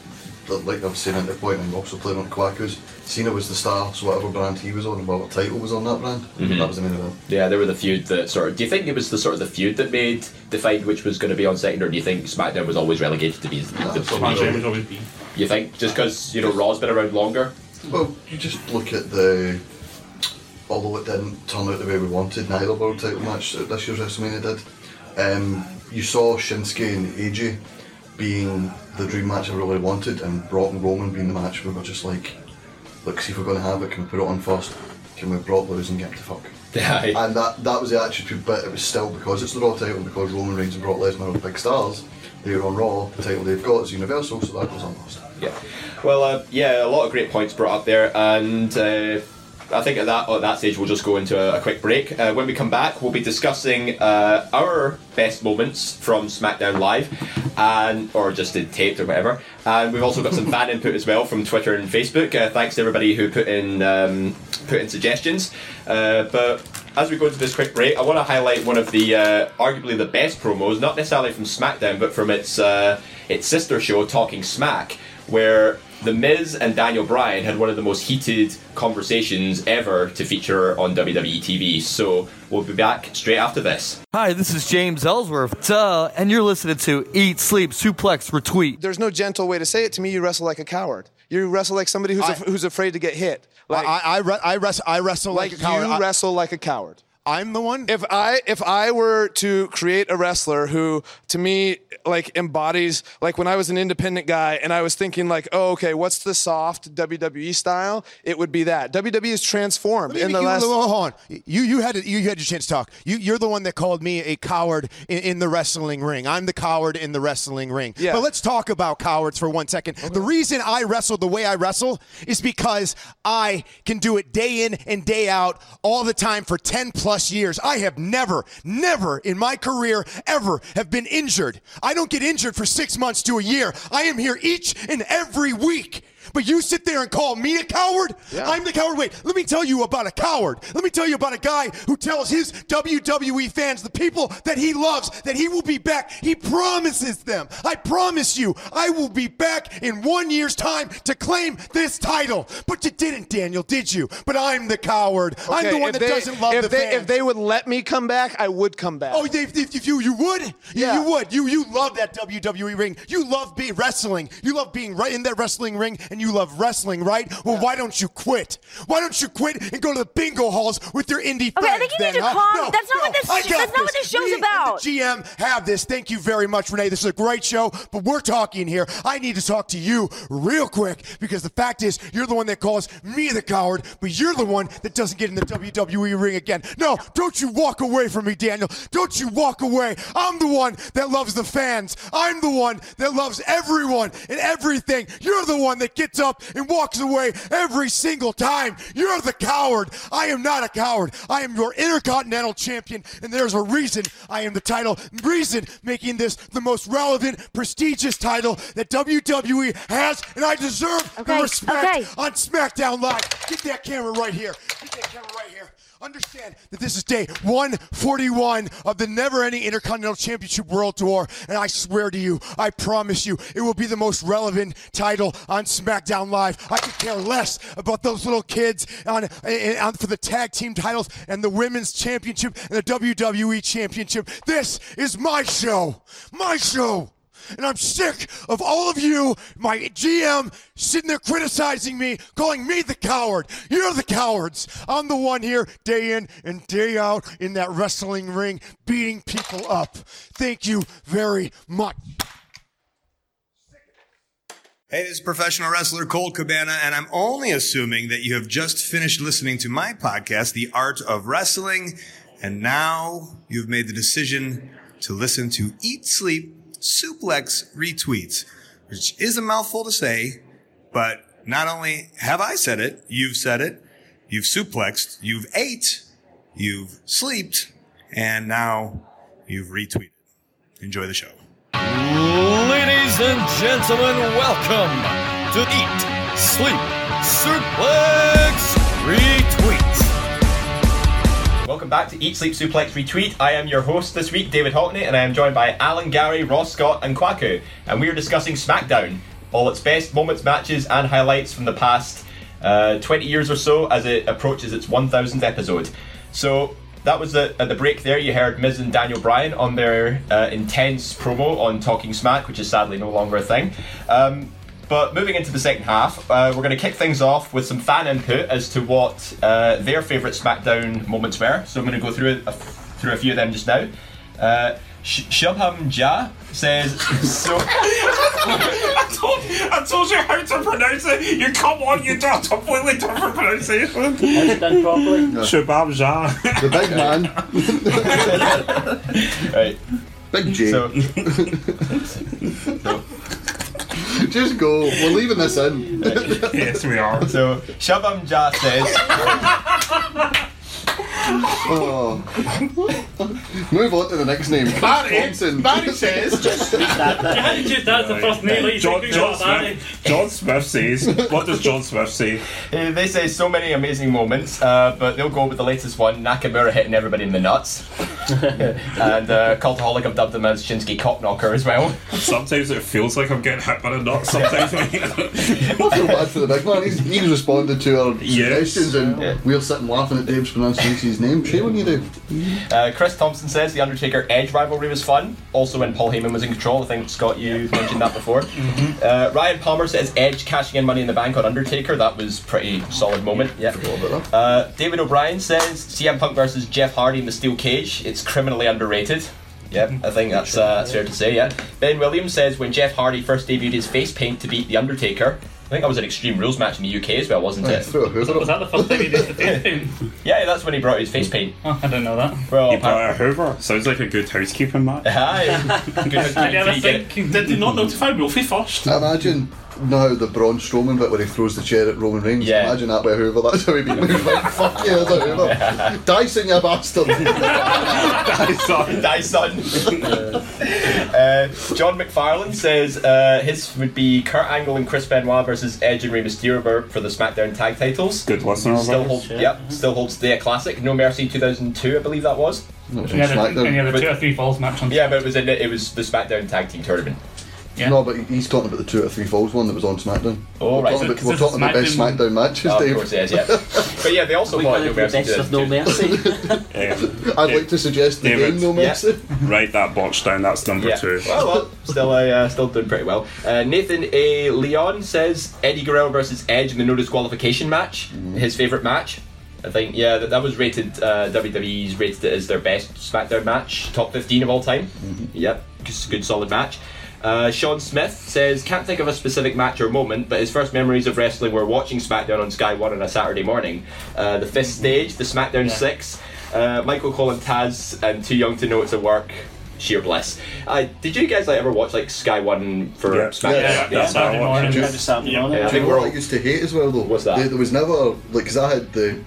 L: like I've saying at the point, and also playing on Quackers. Cena was the star, so whatever brand he was on, and whatever title was on that brand,
G: Mhm.
L: that was the main event.
G: Yeah, there were the feud that sort of. Do you think it was the sort of the feud that made defined which was going to be on second, or do you think SmackDown was always relegated to be the, the
H: SmackDown was always B.
G: You think just because you know Raw's been around longer?
L: Well, you just look at the. Although it didn't turn out the way we wanted, neither world title match that this year's WrestleMania did. Um, you saw Shinsuke and AJ being the dream match I really wanted, and Brock and Roman being the match we were just like, look, see if we're going to have it, can we put it on first? Can we Brock lose and get to fuck?
G: Yeah.
L: And that that was the attitude, but it was still because it's the Raw title, because Roman Reigns and Brock Lesnar are big stars. They were on Raw. The title they've got is Universal, so that goes unlost.
G: Yeah. Well, uh, yeah, a lot of great points brought up there, and uh, I think at that at that stage we'll just go into a, a quick break. Uh, when we come back, we'll be discussing uh, our best moments from SmackDown Live, and or just in taped or whatever. And we've also got some fan input as well from Twitter and Facebook. Uh, thanks to everybody who put in um, put in suggestions. Uh, but as we go into this quick break, I want to highlight one of the uh, arguably the best promos, not necessarily from SmackDown, but from its uh, its sister show, Talking Smack, where The Miz and Daniel Bryan had one of the most heated conversations ever to feature on WWE TV. So we'll be back straight after this.
M: Hi, this is James Ellsworth. Duh, and you're listening to Eat, Sleep, Suplex, Retweet.
N: There's no gentle way to say it. To me, you wrestle like a coward. You wrestle like somebody who's, af- who's afraid to get hit. Like,
O: I, I, re- I, wrestle, I wrestle like,
N: like
O: a coward.
N: you
O: I-
N: wrestle like a coward.
O: I'm the one.
N: If I if I were to create a wrestler who to me like embodies like when I was an independent guy and I was thinking like oh okay what's the soft WWE style it would be that WWE is transformed in the
O: you-
N: last
O: hold on. You you had to, you had your chance to talk. You you're the one that called me a coward in, in the wrestling ring. I'm the coward in the wrestling ring.
N: Yeah.
O: But let's talk about cowards for one second. The reason I wrestle the way I wrestle is because I can do it day in and day out all the time for 10 plus years. I have never never in my career ever have been injured. I don't get injured for 6 months to a year. I am here each and every week. But you sit there and call me a coward? I'm the coward. Wait, let me tell you about a coward. Let me tell you about a guy who tells his WWE fans, the people that he loves, that he will be back. He promises them. I promise you, I will be back in one year's time to claim this title. But you didn't, Daniel, did you? But I'm the coward. I'm the one that
N: they-
O: doesn't love
N: if
O: the
N: they,
O: fans.
N: If they would let me come back, I would come back.
O: Oh, if, if, if you you would, yeah. you, would. You you love that WWE ring. You love being wrestling. You love being right in that wrestling ring, and you love wrestling, right? Well, why don't you quit? Why don't you quit and go to the bingo halls with your indie
P: Okay,
O: friends?
P: I think you
O: then,
P: need to
O: huh?
P: calm-
O: No,
P: that's not
O: no,
P: what this- that's not what this show's
O: Me
P: about.
O: GM have this. Thank you very much, Renee. This is a great show, but we're talking here. I need to talk to you real quick because the fact is, you're the one that calls me the coward, but you're the one that doesn't get in the WWE ring again. No, don't you walk away from me, Daniel. Don't you walk away. I'm the one that loves the fans. I'm the one that loves everyone and everything. You're the one that gets gets up and walks away every single time. You're the coward. I am not a coward. I am your Intercontinental Champion, and there's a reason I am the title. Reason making this the most relevant, prestigious title that WWE has, and I deserve
P: Okay,
O: the respect
P: okay.
O: on SmackDown Live. Get that camera right here. Get that camera right here. Understand that this is day 141 of the never ending Intercontinental Championship World Tour. And I swear to you, I promise you, it will be the most relevant title on SmackDown Live. I could care less about those little kids on, eh, on for the tag team titles and the women's championship and the WWE championship. This is my show. My show. And I'm sick of all of you, my GM, sitting there criticizing me, calling me the coward. You're the cowards. I'm the one here day in and day out in that wrestling ring, beating people up. Thank you very much.
Q: Hey, this is professional wrestler Colt Cabana, and I'm only assuming that you have just finished listening to my podcast, The Art of Wrestling, and now you've made the decision to listen to Eat, Sleep, Suplex, Retweets, which is a mouthful to say, but not only have I said it, you've said it, you've suplexed, you've ate, you've slept, and now you've retweeted. Enjoy the show.
F: Ladies and gentlemen, welcome to Eat, Sleep, Suplex, Retweet.
G: Welcome back to Eat, Sleep, Suplex, Retweet. I am your host this week, David Hockney, and I am joined by Alan Gary, Ross Scott, and Kwaku. And we are discussing SmackDown, all its best moments, matches, and highlights from the past uh, 20 years or so as it approaches its 1000th episode. So that was the, at the break there. You heard Miz and Daniel Bryan on their uh, intense promo on Talking Smack, which is sadly no longer a thing. Um, but moving into the second half, uh, we're going to kick things off with some fan input as to what uh, their favourite SmackDown moments were. So I'm going to go through a, through a few of them just now. Uh, Sh- Shubham Ja says so.
J: I told, I told you how to pronounce it. You come on, you do a completely different pronunciation.
K: What's it done properly?
J: Shabab Jah.
L: The big man.
G: right.
L: Big J.
G: So,
L: Just go. We're leaving this in.
J: yes, we are.
G: So Shabam Ja says.
L: oh. Move on to the next name.
J: Barry-
L: Thompson.
J: Barry says-
K: Just read that bit.
I: You had to choose that as the first name. Like
J: John, John,
I: you got that.
J: Smith, John Smith says, what does John Smith say?
G: Uh, they say so many amazing moments, uh, but they'll go with the latest one Nakamura hitting everybody in the nuts. and uh, Cultaholic have dubbed him as Shinsuke Cockknocker as well.
J: Sometimes it feels like I'm getting hit by a nut. Sometimes
L: I feel bad for the big man. He's, he's responded to our
J: Yes.
L: suggestions, and we're sitting laughing at Dave's pronunciation of his name. Shame on you, Dave.
G: Uh, Chris Thompson says the Undertaker Edge rivalry was fun. Also, when Paul Heyman was in control. I think Scott, you mentioned that before. Uh, Ryan Palmer says Edge cashing in Money in the Bank on Undertaker. That was pretty solid moment. Yeah. Uh, David O'Brien says CM Punk versus Jeff Hardy in the steel cage. It's criminally underrated. Yep, I think that's, uh, that's fair to say. Yeah. Ben Williams says when Jeff Hardy first debuted his face paint to beat the Undertaker. I think that was an Extreme Rules match in the UK as well, wasn't it?
I: Was that the first time he did the face paint?
G: Yeah, that's when he brought his face paint.
I: Oh, I didn't know that.
G: Well,
J: You brought a Hoover. Sounds like a good housekeeping match.
G: Hi. Good housekeeping.
H: Did they not notify Wolfie first?
L: Imagine now the Braun Strowman bit where he throws the chair at Roman Reigns.
G: Yeah.
L: Imagine that by Hoover. That's how he beat me. like, fuck yeah, that's a Hoover. Dyson, you bastard.
G: Dyson. Dyson. uh, John McFarlane says uh, his would be Kurt Angle and Chris Benoit versus Edge and Rey Mysterio for the SmackDown tag titles.
J: Good listener
G: Still
J: ours.
G: holds, yep, still holds the classic. No Mercy 2002, I believe that was.
I: Any other, any other two or three falls match on
G: Yeah, but it was in, it was the SmackDown tag team tournament.
L: No, but he's talking about the two or three falls one that was on SmackDown.
G: Oh,
L: we're
G: right,
L: talking
G: so-
L: about,
G: 'cause
L: we're talking about best
G: SmackDown-
L: SmackDown matches,
G: Oh, of course, yes, yeah. but yeah, they also
K: We
G: bought
K: call
G: No Mercy.
K: best of No
G: 2002.
L: I'd like to suggest the
J: David.
L: game No Mercy.
J: Write that box down. That's number
G: Yeah.
J: two.
G: Well, well, still, uh, uh, still doing pretty well. Uh, Nathan A. Leon says Eddie Guerrero versus Edge in the no disqualification match. His favourite match. I think, yeah, that, that was rated. Uh, WWE's rated it as their best SmackDown match, top 15 of all time. Yep, just a good solid match. Uh, Sean Smith says, can't think of a specific match or moment, but his first memories of wrestling were watching SmackDown on Sky 1 on a Saturday morning. Uh, the fifth stage, the SmackDown 6, uh, Michael Cole and Taz, and Too Young to Know It's a Work. sheer bliss. Uh, did you guys like ever watch like Sky One for
L: Yeah.
G: SmackDown?
L: Yeah, yeah, Saturday morning.
G: Do you-
L: Just Saturday
G: Yeah,
L: morning.
G: I think we're all
L: I used to hate as well though?
G: What's that?
L: There, there was never like because I had the.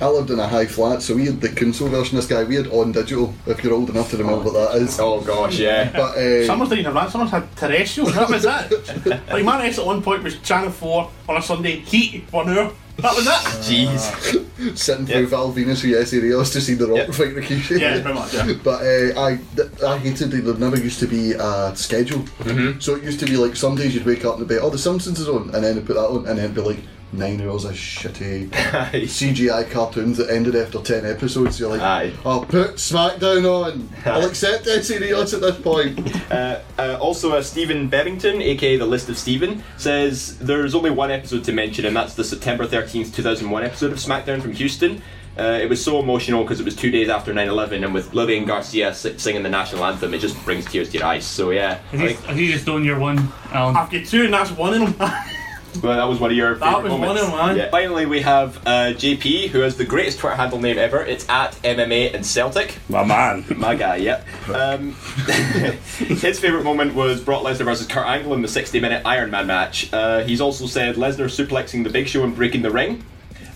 L: I lived in a high flat, so we had the console version of Sky. We had on digital. If you're old enough to remember what that is.
G: Oh gosh, yeah.
L: But uh,
H: Someone's didn't have that. Someone's had terrestrial. That was it. like my S at one point was Channel Four on a Sunday. Heat one hour. That was it.
G: Jeez.
L: Sitting through Val Venis with Jesse Rios to see The Rock fight Rikishi.
H: Yeah, pretty much, yeah.
L: But uh, I, th- I hated that there never used to be a schedule.
G: Mm-hmm.
L: So it used to be like some days you'd wake up and be, oh, The Simpsons is on, and then they'd put that on, and then be like nine hours of shitty CGI cartoons that ended after ten episodes. You're like, oh, put SmackDown on. I'll accept Jesse Rios at this point.
G: Uh, uh, also, uh, Stephen Bevington, aka the List of Stephen, says there's only one episode to mention, and that's the September 13th, 2001 episode of SmackDown from Houston. Uh, it was so emotional because it was two days after 9/11, and with Lillian Garcia si- singing the national anthem, it just brings tears to your eyes. So yeah, I
I: Have you,
G: think,
I: have you just done your one, Alan?
H: I've got two, and that's one of them.
G: well, that was one of your.
H: That
G: favourite
H: was one
G: moments.
H: of them.
G: Yeah. Finally, we have uh, JP, who has the greatest Twitter handle name ever. It's at MMA and Celtic.
J: My man.
G: My guy, yep. Um, his favourite moment was Brock Lesnar versus Kurt Angle in the 60 minute Iron Man match. Uh, he's also said Lesnar suplexing the Big Show and breaking the ring.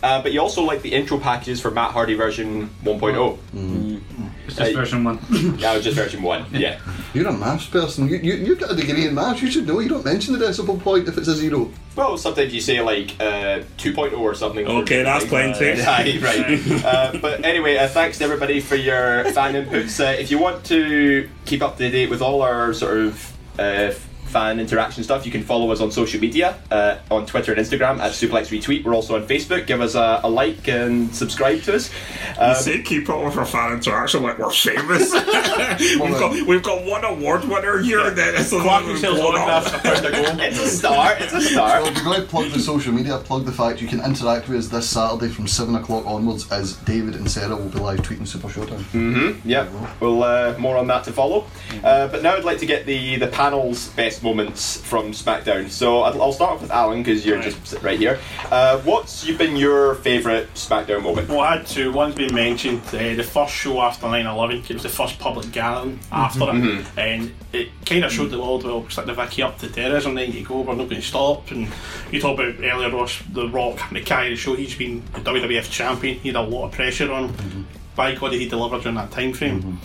G: Uh, but you also like the intro packages for Matt Hardy version 1.0.
I: It's just version one.
G: Yeah, it was just version 1, yeah.
L: You're a maths person. You, you, you've got a degree in maths. You should know. You don't mention the decimal point if it's a zero.
G: Well, sometimes you say like uh, 2.0 or something.
J: Okay, that's plenty.
G: Aye, right. uh, but anyway, uh, thanks to everybody for your fan inputs. Uh, if you want to keep up to date with all our sort of uh, fan interaction stuff, you can follow us on social media uh, on Twitter and Instagram at Suplex Retweet. We're also on Facebook. Give us a, a like and subscribe to us. Um,
J: you say keep up with our fan interaction like we're famous. we've, got, we've got one award winner here, and then it's a
H: Quacky sells a pound a go.
G: It's a start. It's a start.
L: Well, if you're going to plug the social media, plug the fact you can interact with us this Saturday from 7 o'clock onwards as David and Sarah will be live tweeting Super Showtime.
G: Mm-hmm. Yep. Well, uh, more on that to follow. Uh, but now I'd like to get the the panel's best moments from SmackDown. So I'll, I'll start off with Alan because you're just right here. Uh, what's been your favourite SmackDown moment?
H: Well, I had two. One's been mentioned. Uh, the first show after 9/11. It was the first public gathering after
G: Mhm.
H: it, and it kind of showed the world well, stick the Vicky up to terrorism. Then you go, we're not going to stop. And you talk about earlier, Ross, the Rock, having to carry the show. He's been the WWF champion. He had a lot of pressure on him. By God, he delivered during that time frame.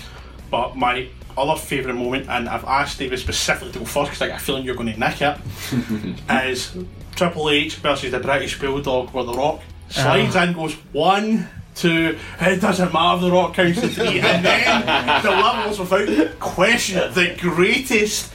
H: But my other favourite moment, and I've asked David specifically to go first because I got a feeling you're going to nick it, is Triple H versus the British Bulldog where The Rock slides in, goes one, two, it doesn't matter if The Rock counts to three, and then delivers without question the greatest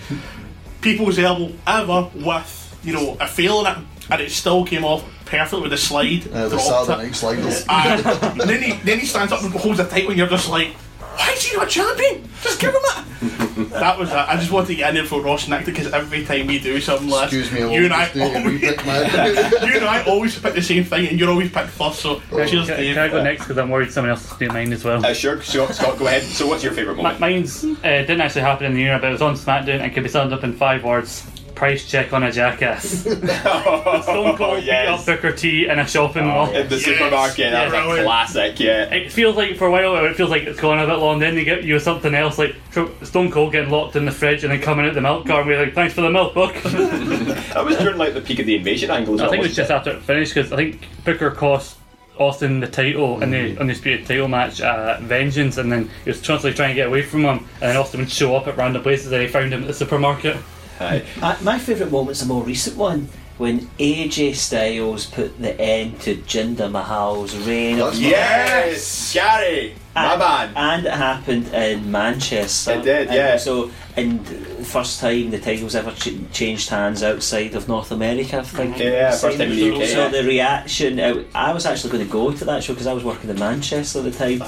H: people's elbow ever with, you know, a fail in it, and it still came off perfect with the slide.
L: Uh, the Saturday. Night Sliders.
H: And then he then he stands up and holds it tight when you're just like, why is he not champion? Just give him it. that was it. I just wanted to get in there for Ross Nick because every time we do something like
L: Excuse me, I
H: you and I
L: won't just do it, we
H: always,
L: pick
H: you and I always pick the same thing, and you're always picked first. So cheers,
I: Can,
H: Dave.
I: can I go next? Because I'm worried someone else is doing mine as well.
G: Uh, sure, Scott, Scott, go ahead. So, what's your favourite
I: Mi-
G: moment?
I: Mine's uh, didn't actually happen in the era, but it was on SmackDown and could be summed up in five words. Price check on a jackass. Stone Cold beat up Booker T in a shopping oh, mall.
G: In the supermarket, that's a classic, yeah.
I: It feels like for a while it feels like it's gone a bit long. Then they get you something else like Stone Cold getting locked in the fridge and then coming out the milk car and we're like, thanks for the milk, Book.
G: That was during like the peak of the invasion angle
I: I
G: well.
I: think it was just after it finished because I think Booker cost Austin the title in the mm-hmm. undisputed title match at Vengeance, and then he was constantly trying to get away from him, and then Austin would show up at random places, and he found him at the supermarket.
K: Uh, my favourite moment's a more recent one when AJ Styles put the end to Jinder Mahal's reign of
G: Yes, Gary, my
K: and,
G: man.
K: And it happened in Manchester.
G: It did,
K: And
G: yeah.
K: So, and the first time the titles ever ch- changed hands outside of North America, I think.
G: Yeah, first time in the UK,
K: So
G: yeah.
K: the reaction, I, I was actually going to go to that show because I was working in Manchester at the time.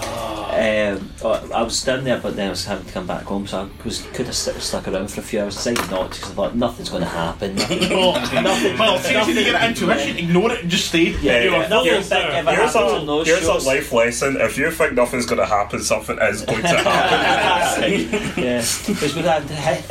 K: Um, oh, I was down there, but then I was having to come back home, so I was could have st- stuck around for a few hours. Decided not because I thought nothing's going to happen. Nothing,
H: Well,
K: nothing,
H: well, seriously, to
K: nothing-
H: get intuition, ignore it and just stay.
K: Yeah,
H: You know,
K: yeah. Nothing
H: here's-
K: big ever
J: Here's,
K: on
J: a,
K: those
J: here's a life lesson. If you think nothing's going to happen, something is going to happen.
K: yeah, because we had hi-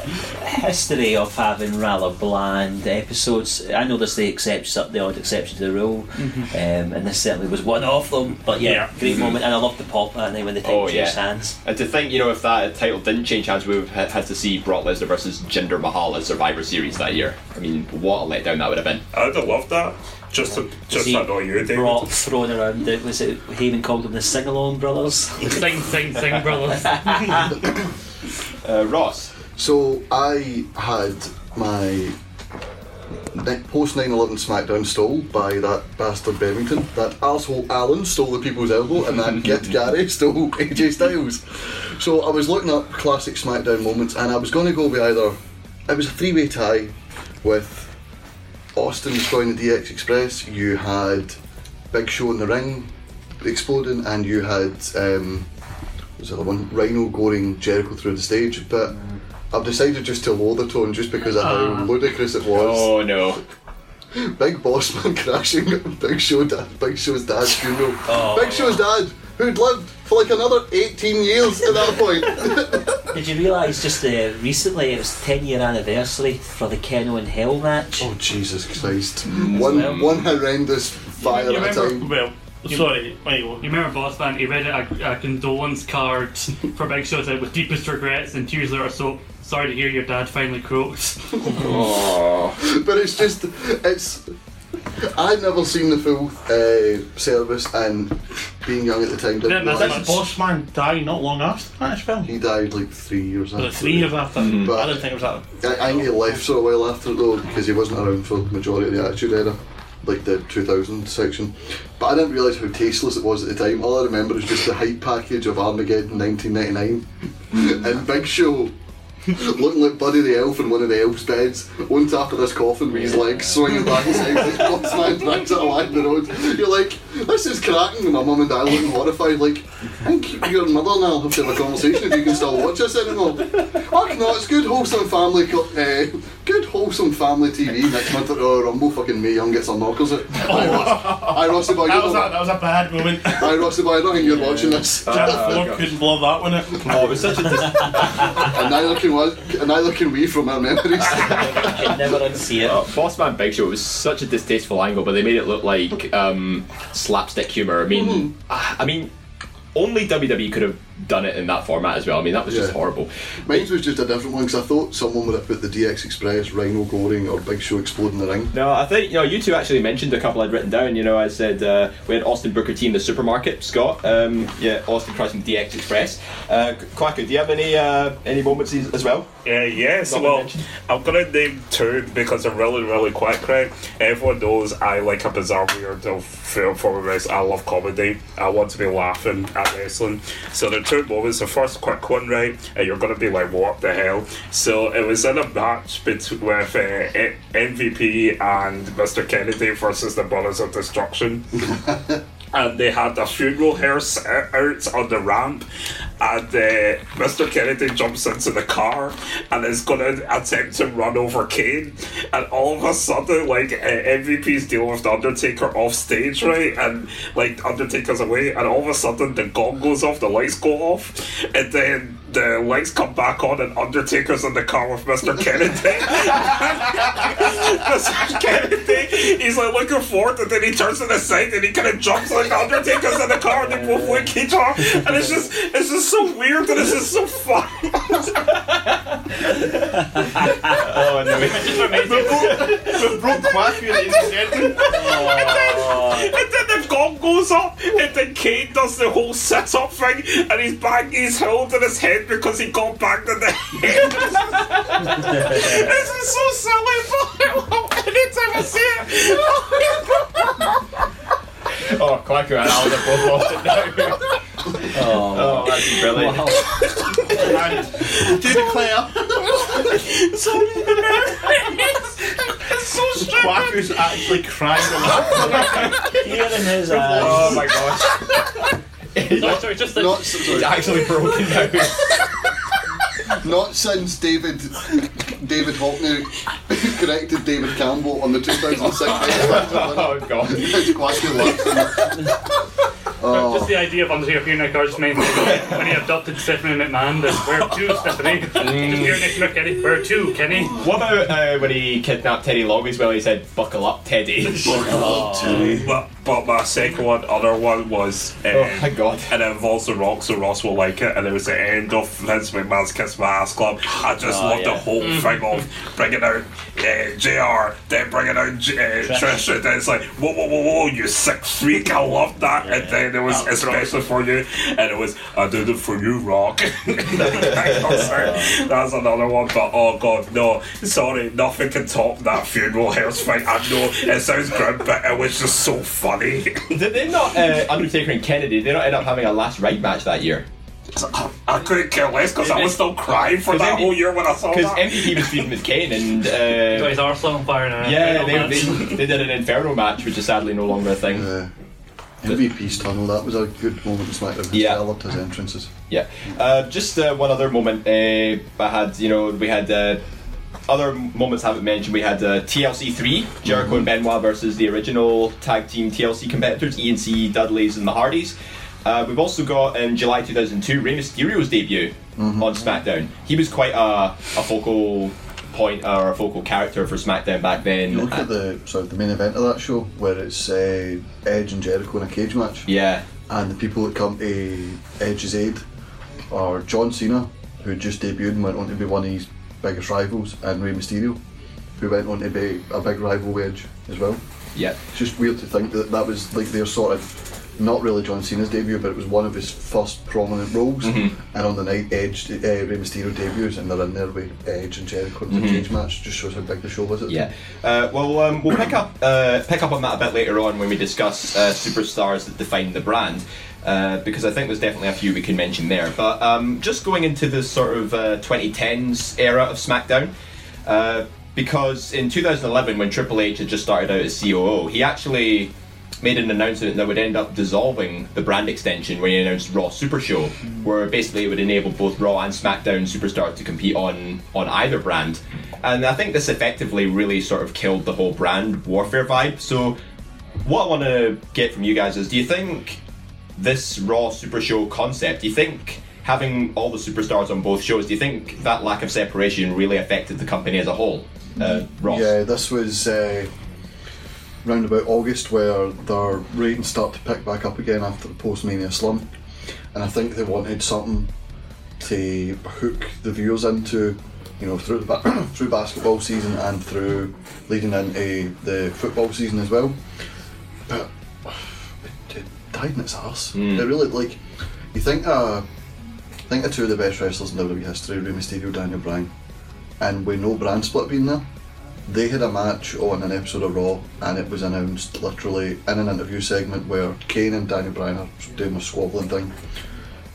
K: history of having rather bland episodes. I know there's the exceptions, the odd exception to the rule,
G: Mm-hmm.
K: um, and this certainly was one of them. But yeah, great
G: Mhm.
K: moment, and I love the pop and then when the title
G: Oh
K: changed
G: yeah.
K: hands.
G: And to think, you know, if that title didn't change hands, we would have had to see Brock Lesnar versus Jinder Mahal at Survivor Series that year. I mean, what a letdown that would have been.
J: I'd have loved that. Just to, just
K: See
J: to know you, David.
K: Brock thrown around. It was it Heyman called them the sing along brothers.
I: Sing, sing, sing, brothers.
G: uh, Ross.
L: So I had my post 9/11 SmackDown stole by that bastard Bevington. That asshole Alan stole the people's elbow, and that git Gary stole AJ Styles. So I was looking up classic SmackDown moments, and I was going to go with either. It was a three-way tie with Austin destroying the DX Express. You had Big Show in the ring exploding, and you had um, was the other one Rhino goring Jericho through the stage. But I've decided just to lower the tone just because of how
G: Ah.
L: ludicrous it was.
G: Oh no.
L: Big Boss Man crashing Big Show dad, Big Show's dad's funeral.
K: Oh,
L: Big Show's dad, who'd lived for like another 18 years at that point.
K: Did you realise just uh, recently it was 10 year anniversary for the Keno and Hell match?
L: Oh Jesus Christ! One one horrendous fire
I: You
L: at a
I: remember-
L: time.
H: Well, sorry,
I: You remember Boss Man? He read a, a condolence card for Big Show said with deepest regrets and tears later. So sorry to hear your dad finally croaked.
L: but it's just it's. I'd never seen the full uh, service, and being young at the time, didn't
H: Didn't
L: realise-
H: Boss Man die not long after that match film?
L: He died like three years after.
H: three years after?
L: But
H: I don't think it was that.
L: I, I think he left for a while after it though because he wasn't around for the majority of the Attitude Era, like the 2000 section. But I didn't realise how tasteless it was at the time. All I remember is just the hype package of Armageddon 1999 and Big Show. Looking like Buddy the Elf in one of the elf's beds, on top of this coffin with his legs swinging back and forth as Boss Man drags it along the road. You're like, this is cracking, and my mum and dad looking horrified, like, I think your mother and I'll have to have a conversation if you can still watch this anymore. Fuck no, it's good wholesome family, co- uh, good wholesome family TV next month at Royal Rumble. Fucking Mae Young gets her knockers out. Hi, Hi, Rossi boy.
H: That was, a, that was a bad moment.
L: Hi, Rossi boy. I don't think you're watching this.
H: Jeff Ford couldn't blow that one out.
G: Oh, it was such a.
L: and neither can we, and neither can we from our memories.
K: can never unsee it.
G: Uh, Boss Man Big Show it was such a distasteful angle, but they made it look like um, slapstick humor. I mean, ah, I mean, only WWE could have done it in that format as well. I mean, that was just
L: Yeah.
G: horrible.
L: Mine was just a different one because I thought someone would have put the DX Express, Rhino Goring, or Big Show exploding the ring.
G: No, I think you know you two actually mentioned a couple I'd written down. You know, I said uh, we had Austin Booker T in the supermarket. Scott, um, yeah, Austin crashing DX Express. Uh, Quacker, do you have any uh, any moments as as well?
J: Yeah, yes.
G: Not
J: Well,
G: mentioned.
J: I'm gonna name two because they're really, really quick, right? Everyone knows I like a bizarre, weird of film form of wrestling. I love comedy. I want to be laughing at wrestling. So there two moments. The first quick one, right? And you're gonna be like, what the hell? So it was in a match between with uh, E- MVP and Mr. Kennedy versus the Brothers of Destruction. and they had a funeral hearse out on the ramp, and uh, Mr. Kennedy jumps into the car and is going to attempt to run over Kane, and all of a sudden, like uh, MVP's dealing with the Undertaker off stage, right, and like Undertaker's away, and all of a sudden the gong goes off, the lights go off, and then the lights come back on, and Undertaker's in the car with Mr. Kennedy. Mr. Kennedy, he's like looking forward, and then he turns to the side and he kind of jumps like Undertaker's in the car, and they both lick each other, and it's just, it's just so weird, and it's just so fun.
G: oh no!
H: We broke Quack in the
J: And then the gong goes up, and then Kane does the whole sit up thing, and he's banging his holding his head because he got banged in the this is so silly, but I love it anytime I see it.
G: Oh, Quacker and Alan have both lost it now. Oh, that's brilliant.
H: Do declare.
J: Sorry, it's so strange.
H: Quacker's ah, actually crying a lot.
K: Hearing his
G: Oh my gosh.
I: Sorry, sorry, just
L: Not,
G: He's actually broken now.
L: not since David David Hockney corrected David Campbell on the 2006
G: oh god.
L: It's quite good laugh. Oh.
I: Just the idea of Undertaker appearing in a card just meant when he adopted Stephanie McMahon, that where to, Stephanie? Just here next to Kenny. Where to, Kenny?
G: What about uh, when he kidnapped Teddy Long as well? He said, "Buckle up, Teddy."
J: But, but my second one, other one was. Um,
G: Oh, my God.
J: And it involves The Rock, so Ross will like it. And it was the end of Vince McMahon's Kiss My Ass Club. I just
K: Oh,
J: loved
K: yeah.
J: the whole thing of bringing out uh, JR, then bringing out J- uh, Trish. And then it's like, whoa, whoa, whoa, whoa, you sick freak. I loved that. and then it was especially for you. And it was, I did it for you, Rock. That's another one, but oh god, no. Sorry, nothing can top that funeral house fight. I know it sounds grim, but it was just so funny.
G: Did they not uh, Undertaker and Kennedy? Did they not end up having a last ride match that year?
J: I couldn't care less because I was still crying for that whole year when I saw that. Because.
G: MVP was feuding with Kane and uh,
I: Got his arse on fire now.
G: yeah, they, they, they did an Inferno match, which is sadly no longer a thing.
L: MVP's tunnel, that was a good moment in SmackDown.
G: Yeah.
L: I loved his entrances.
G: Yeah. Uh, just uh, one other moment. Uh, I had, you know, we had uh, other moments I haven't mentioned. We had uh, TLC 3, Jericho and Benoit versus the original tag team TLC competitors, E&C, Dudleys, and the Hardys. Uh, we've also got in July 2002 Rey Mysterio's debut on SmackDown. He was quite a, a focal point or a focal character for SmackDown back then.
L: You look at the sort of the main event of that show, where it's uh, Edge and Jericho in a cage match.
G: Yeah.
L: And the people that come to Edge's aid are John Cena, who just debuted and went on to be one of his biggest rivals, and Rey Mysterio, who went on to be a big rival with Edge as well.
G: Yeah.
L: It's just weird to think that that was like their sort of not really John Cena's debut, but it was one of his first prominent roles.
G: Mhm.
L: And on the night Edge, uh, Rey Mysterio debuts, and they're in there with Edge and Jericho in the
G: Mhm.
L: cage match. Just shows how big the show was. At
G: Yeah. Uh, well, um, we'll pick up uh, pick up on that a bit later on when we discuss uh, superstars that define the brand. Uh, because I think there's definitely a few we can mention there. But um, just going into the sort of uh, 2010s era of SmackDown, uh, because in 2011, when Triple H had just started out as COO, he actually made an announcement that would end up dissolving the brand extension when he announced Raw Super Show, where basically it would enable both Raw and SmackDown superstars to compete on on either brand. And I think this effectively really sort of killed the whole brand warfare vibe. So, what I want to get from you guys is, do you think this Raw Super Show concept? Do you think having all the superstars on both shows? Do you think that lack of separation really affected the company as a whole? Uh, Ross.
L: Yeah, this was uh, round about August where their ratings start to pick back up again after the post Mania slump, and I think they wanted something to hook the viewers into, you know, through ba- through basketball season and through leading into the football season as well. But it in its arse. It really like you think uh, think of two of the best wrestlers in WWE history, Rey Mysterio, Daniel Bryan, and with no brand split being there, they had a match on an episode of Raw, and it was announced literally in an interview segment where Kane and Daniel Bryan are doing a squabbling thing,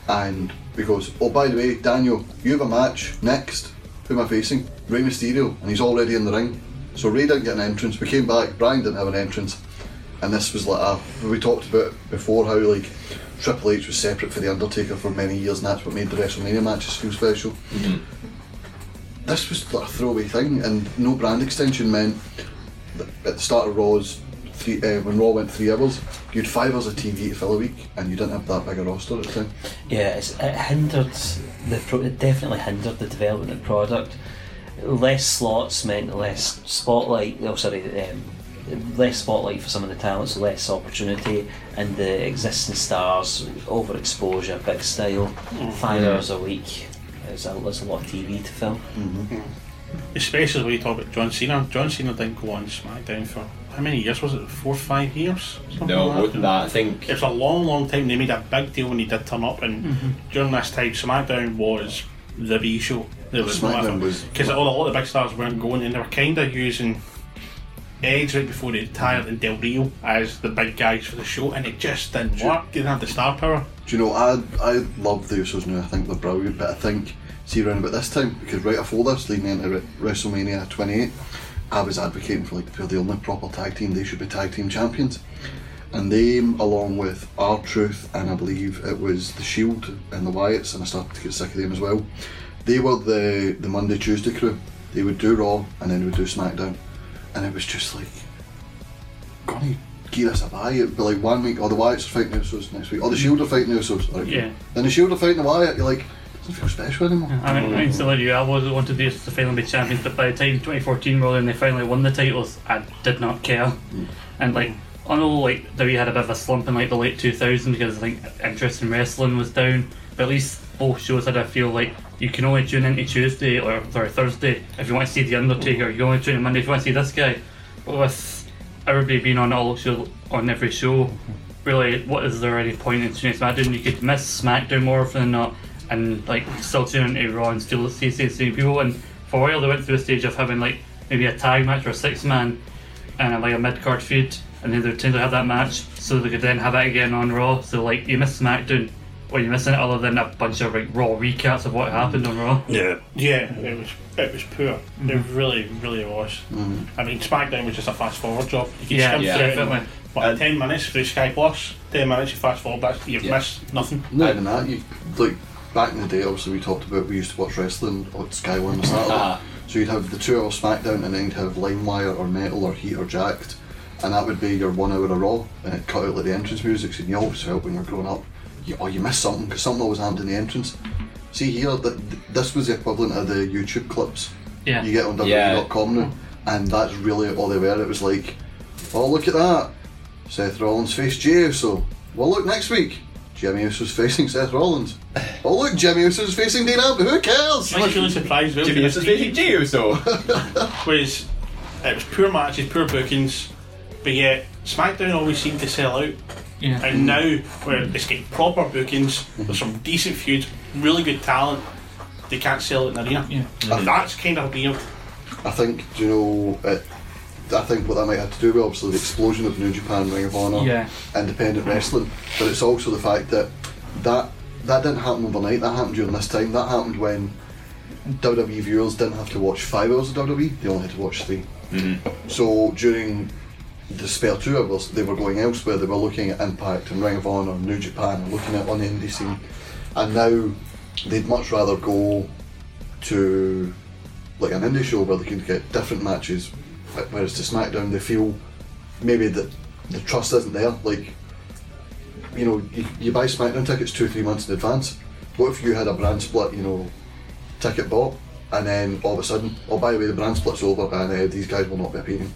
L: and he goes, "Oh, by the way, Daniel, you have a match next. Who am I facing? Rey Mysterio, and he's already in the ring." So Rey didn't get an entrance. We came back. Bryan didn't have an entrance, and this was like a, we talked about before how like Triple H was separate for the Undertaker for many years, and that's what made the WrestleMania matches feel special this was like a throwaway thing, and no brand extension meant that at the start of Raw's three, uh, when Raw went three hours, you had five hours of TV to fill a week, and you didn't have that big a roster at the time.
K: Yeah, it's, it hindered the pro- it definitely hindered the development of the product. Less slots meant less spotlight. Oh, sorry, um, less spotlight for some of the talents, less opportunity, and the existing stars overexposure, big style, hmm. five
H: Yeah.
K: hours a week. There's a, there's a lot of TV to fill.
H: Especially when you talk about John Cena. John Cena didn't go on SmackDown for how many years was it? Four, five years? Something
G: No,
H: like
G: more than that. I think
H: It's a long, long time. They made a big deal when he did turn up, and
G: Mhm.
H: during this time, SmackDown was the B show. There was
L: SmackDown was-
H: because all, all the big stars weren't going, and they were kind of using Edge right before they retired and Del Rio as the big guys for the show, and it just didn't work. Didn't have the star power.
L: Do you know, I I love the Usos now. I think they're brilliant, but I think see around about this time because right before this, leading into Re- WrestleMania 28, I was advocating for like they're the only proper tag team. They should be tag team champions, and they, along with R-Truth and I believe it was the Shield and the Wyatts, and I started to get sick of them as well. They were the the Monday Tuesday crew. They would do Raw and then they would do SmackDown, and it was just like, Gonna give us a buy. It'd be like one week, or the Wyatts oh, are fighting the Usos next week, or the Shield are fighting the Usos. Or,
I: Yeah.
L: Then the Shield are fighting the Wyatt. You're like, it doesn't feel special anymore.
I: I mean, I mean, similar to you, I was wanted these to finally be champions, but by the time 2014 rolled and they finally won the titles, I did not care. Mm. And like, I know like WWE had a bit of a slump in like the late 2000s because I think interest in wrestling was down. But at least both shows had I feel like you can only tune into Tuesday or sorry Thursday if you want to see the Undertaker. You can only tune in Monday if you want to see this guy. But with everybody being on all show on every show, really, what is there any point in tuning SmackDown? You could miss SmackDown more often than not, and like still tune into Raw and still see the same people. And for a while, they went through a stage of having like maybe a tag match or a six man and like a mid card feud, and then they would tend to have that match so they could then have it again on Raw. So like you miss SmackDown. What you're missing other than a bunch of like raw recaps of what happened on Raw?
H: Yeah, yeah, it was it was poor. It really, really was. I mean, SmackDown was just a fast forward job. You could
I: Yeah,
H: skim
I: yeah,
H: through it in,
I: definitely.
H: what, ten minutes through Sky Plus. Ten minutes, you fast forward. That's you've missed nothing.
L: Not even that. You like back in the day. Obviously, we talked about we used to watch wrestling on Sky One on Saturday.
H: Ah.
L: So you'd have the two hour SmackDown, and then you'd have LiveWire or Metal or Heat or Jakked, and that would be your one hour of Raw, and it cut out like the entrance music. and you always felt when you were growing up, you, oh, you missed something because something always happened in the entrance. See here, that this was the equivalent of the YouTube clips
I: Yeah.
L: you get on
G: Yeah.
L: WWE.com now, and that's really all they were. It was like, oh look at that, Seth Rollins faced Jey Uso. Well, look next week. Jimmy Uso's facing Seth Rollins. Oh look, Jimmy Uso's facing Dean Ambrose. Who cares?
H: I was really surprised.
G: Jimmy Uso's facing Jey Uso.
H: was it was poor matches, poor bookings, but yet SmackDown always seemed to sell out.
I: Yeah.
H: And now where it's getting proper bookings, mhm. there's some decent feuds, really good talent, they can't sell it in the arena.
I: Yeah.
H: And that's kind of weird.
L: I think, do you know, it, I think what that might have to do with obviously the explosion of New Japan, Ring of Honor,
I: Yeah.
L: independent wrestling, but it's also the fact that that that didn't happen overnight. That happened during this time. That happened when WWE viewers didn't have to watch five hours of WWE; they only had to watch 3 mm-hmm. So during the spare two hours, they were going elsewhere. They were looking at Impact and Ring of Honor, and New Japan, and looking at on the indie scene. And now they'd much rather go to like an indie show where they can get different matches. Whereas to SmackDown, they feel maybe that the trust isn't there. Like, you know, you, you buy SmackDown tickets two, or three months in advance. What if you had a brand split, you know, ticket bought, and then all of a sudden, oh, by the way, the brand split's over, and uh, these guys will not be appearing.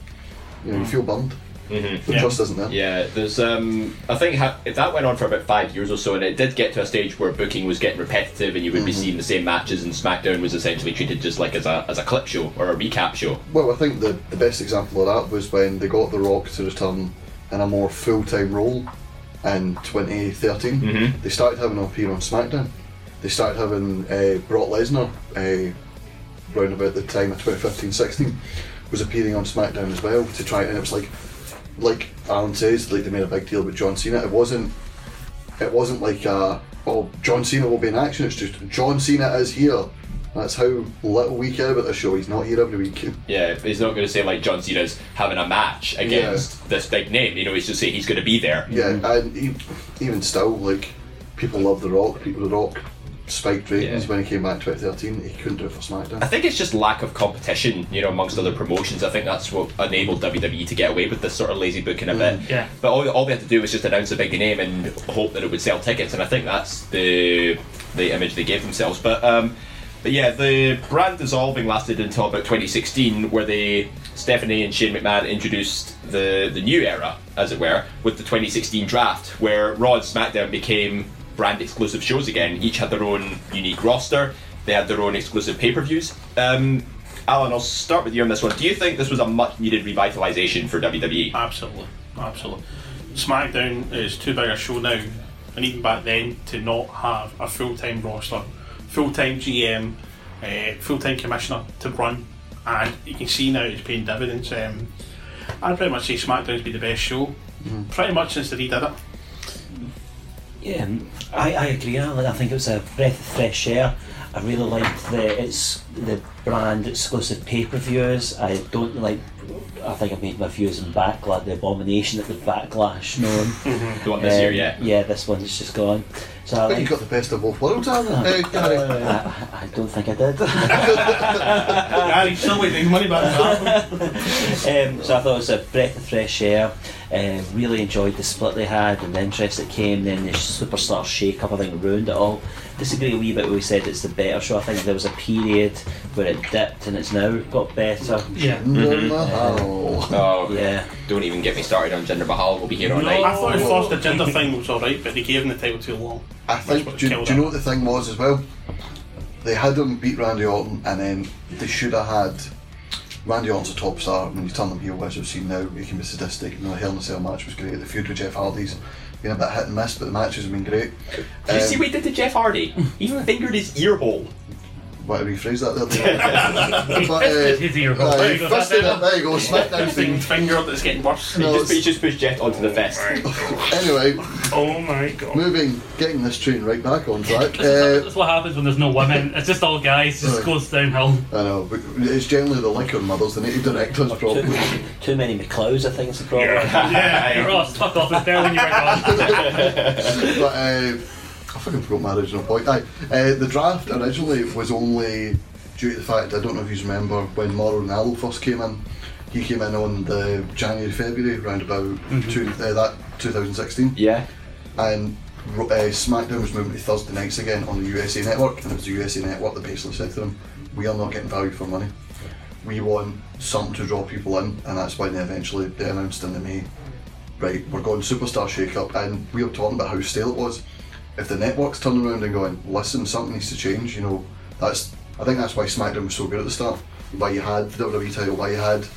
L: You know, you feel bummed.
G: Mhm.
L: The trust isn't there.
G: Yeah, there's um, I think ha- that went on for about five years or so, and it did get to a stage where booking was getting repetitive, and you would be
L: Mhm.
G: seeing the same matches, and SmackDown was essentially treated just like as a as a clip show or a recap show.
L: Well, I think the, the best example of that was when they got The Rock to return in a more full time role in 2013.
G: Mhm.
L: They started having him appear on SmackDown. They started having uh, Brock Lesnar uh, round about the time of 2015 16 was appearing on SmackDown as well to try and it was like like Alan says like they made a big deal with John Cena it wasn't it wasn't like uh, oh John Cena will be in action it's just John Cena is here that's how little we care about the show he's not here every week
G: Yeah, he's not going to say like John Cena's having a match against this big name. You know, he's just saying he's going to be there.
L: Yeah, and e- even still, like people love The Rock. People, The Rock spiked ratings when he came back in 2013. He couldn't do it for SmackDown.
G: I think it's just lack of competition, you know, amongst other promotions. I think that's what enabled WWE to get away with this sort of lazy booking a bit.
I: Yeah.
G: But all, all they had to do was just announce a big name and hope that it would sell tickets, and I think that's the the image they gave themselves. But um, but yeah, the brand dissolving lasted until about 2016, where they Stephanie and Shane McMahon introduced the the new era, as it were, with the 2016 draft, where Raw and SmackDown became brand exclusive shows again. Each had their own unique roster. They had their own exclusive pay per views. Um, Alan, I'll start with you on this one. Do you think this was a much needed revitalization for? WWE?
H: Absolutely, absolutely. SmackDown is too big a show now, and even back then, to not have a full time roster, full time GM, uh, full time commissioner to run, and you can see now it's paying dividends. Um, I'd pretty much say SmackDown's been the best show, pretty much since they redid it.
K: Yeah, I, I agree. Alan. I think it was a breath of fresh air. I really liked the it's the brand exclusive pay per views. I don't like. I think I've made my views on Backlash, the abomination that the Backlash known.
G: Mhm. The one this year, yeah.
K: Yeah, this one's just gone. So I
L: I think
K: like.
L: you got the best of both worlds, Alan. Uh, Gary.
K: I, I don't think I did.
H: Gary, still waiting money back.
K: um, so I thought it was a breath of fresh air. Uh, really enjoyed the split they had and the interest that came. Then the superstar shake up, I think, ruined it all. Disagree a wee bit. We said it's the better show. I think there was a period where it dipped and it's now got better.
I: Yeah.
G: Mhm.
L: Mahal.
G: Oh,
K: Yeah.
G: Don't even get me started on Jinder Mahal. We'll be here all
H: No,
G: night.
H: I thought at first the Jinder thing was alright, but they gave him the title too long.
L: I think. Do, you- do you know what the thing was as well? They had him beat Randy Orton, and then they should have had. Randy Orton's a top star. When you turn him heel, as we've seen now, he can be sadistic. You know, the Hell in a Cell match was great. The feud with Jeff Hardy's been a bit hit and miss, but the matches have been great.
G: Did you see
L: Um,
G: what he did to Jeff Hardy? He fingered his ear hole.
L: Want to rephrase that there? but, uh,
I: His ear hole. There you go,
L: fisted
I: that's
L: it, there you go, SmackDown
H: Thing
L: thing.
H: finger that's getting worse.
G: He just, he just pushed Jeff onto the fist.
L: Anyway,
H: Oh my god.
L: moving, getting this train right back on track.
I: This is
L: Uh,
I: that's what happens when there's no women. It's just all guys. It just
L: Right.
I: goes downhill.
L: I know, but it's generally the liquor mothers. the need to direct us
K: Too, too many McLeods, I think, is the problem.
I: Yeah, Ross, fuck off. It's there when you were gone.
L: but uh, I fucking forgot my original point. Aye, uh, the draft originally was only due to the fact I don't know if you remember when Mauro Ranallo first came in. He came in on the January February round about two, uh, that 2016,
G: Yeah.
L: and uh, SmackDown was moving to Thursday nights again on the USA Network, and it was the USA Network that basically said to them, "We are not getting value for money. We want something to draw people in," and that's when they eventually they announced in the May right, we're going superstar shake up, and we were talking about how stale it was. If the network's turning around and going, listen, something needs to change, you know, that's I think that's why SmackDown was so good at the start. Why you had the WWE title, why you had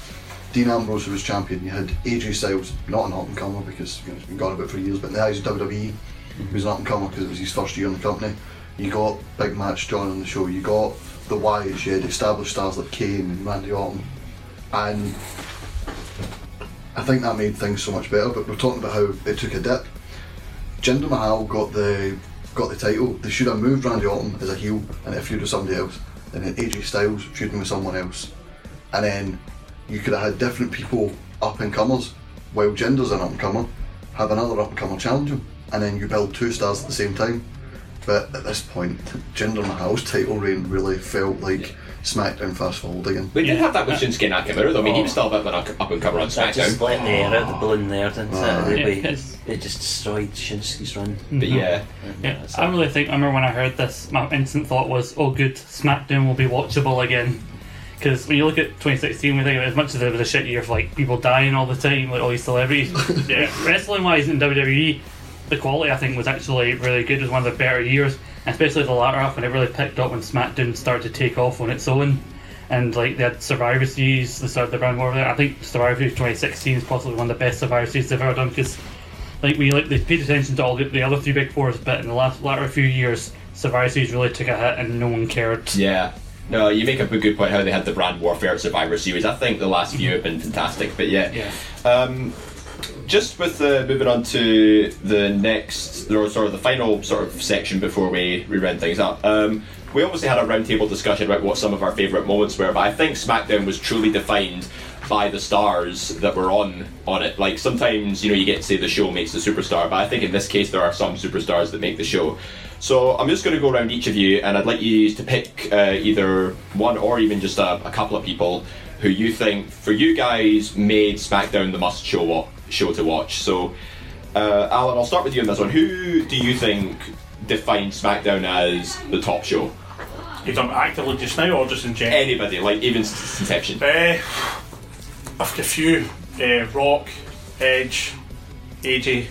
L: Dean Ambrose who was champion, you had AJ Styles, not an up and comer because you know, he's been gone about for years, but in the eyes of WWE, he mm-hmm. was an up and comer because it was his first year in the company. You got Big Match John on the show, you got the Wyatts, you had established stars like Kane and Randy Orton, and I think that made things so much better. But we're talking about how it took a dip. Jinder Mahal got the got the title. They should have moved Randy Orton as a heel and it feud with somebody else. And then AJ Styles feuding with someone else. And then you could have had different people up and comers. While Jinder's an up and comer, have another up and comer challenge him. And then you build two stars at the same time. But at this point, Jinder Mahal's title reign really felt like SmackDown fast forward again.
G: We did have that with Shinsuke Nakamura, though. I mean, he was still a bit of an up and comer on
K: That just
G: SmackDown.
K: let the air out the balloon there, didn't
L: Ah.
K: it?
I: Yeah,
K: They, they just destroyed Shinsuke's run.
G: But yeah,
I: Yeah, I really think I remember when I heard this, my instant thought was, "Oh, good, SmackDown will be watchable again." Because when you look at 2016, we think of it as much as it was a shit year of like people dying all the time, like all these celebrities. yeah, wrestling wise in WWE, the quality I think was actually really good. It was one of the better years, and especially the latter half when it really picked up when SmackDown started to take off on its own. And like they had Survivor Series, they started the brand war there. I think Survivor Series 2016 is possibly one of the best Survivor Series they've ever done because like we like they paid attention to all the, the other three big fours, but in the last latter few years, Survivor Series really took a hit and no one cared.
G: yeah. No, you make up a good point how they had the brand warfare Survivor Series. I think the last few have been fantastic, but yeah.
I: Yeah.
G: Um, just with moving on to the next, or sort of the final sort of section before we, we round things up. Um, we obviously had a roundtable discussion about what some of our favourite moments were, but I think SmackDown was truly defined by the stars that were on on it. Like sometimes you know you get to say the show makes the superstar, but I think in this case there are some superstars that make the show. So I'm just going to go around each of you, and I'd like you to pick uh, either one or even just a, a couple of people who you think, for you guys, made SmackDown the must show wa- show to watch. So, uh, Alan, I'll start with you on this one. Who do you think defined SmackDown as the top show?
H: You talking actively just now or just in general?
G: Anybody, like even since inception.
H: Uh, I've got a few. Uh, Rock, Edge, AJ,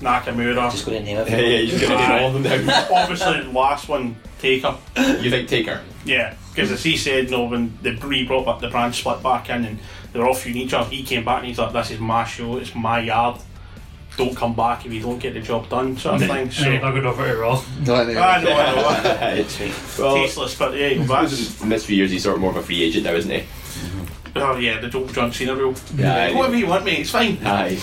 H: Nakamura.
K: Just going to name it.
G: Yeah, yeah, you're gonna name all of them now.
H: Obviously, the last one, Taker.
G: You think Taker?
H: Yeah, because as he said, no, when the re brought back the brand split back in and they were all feuding each other, he came back and he's like, "This is my show, it's my yard. Don't come back if you don't get the job done," sort of
I: And
H: thing.
I: then
H: So
I: I got over to Raw.
L: No, no.
H: I know, I know.
G: It's- well,
H: Tasteless, but yeah, you go back.
G: in this few years, he's sort of more of a free agent now, isn't he?
H: Oh yeah, the Joe John Cena rule.
G: Yeah,
H: Whatever you want, mate, it's fine.
G: Aye.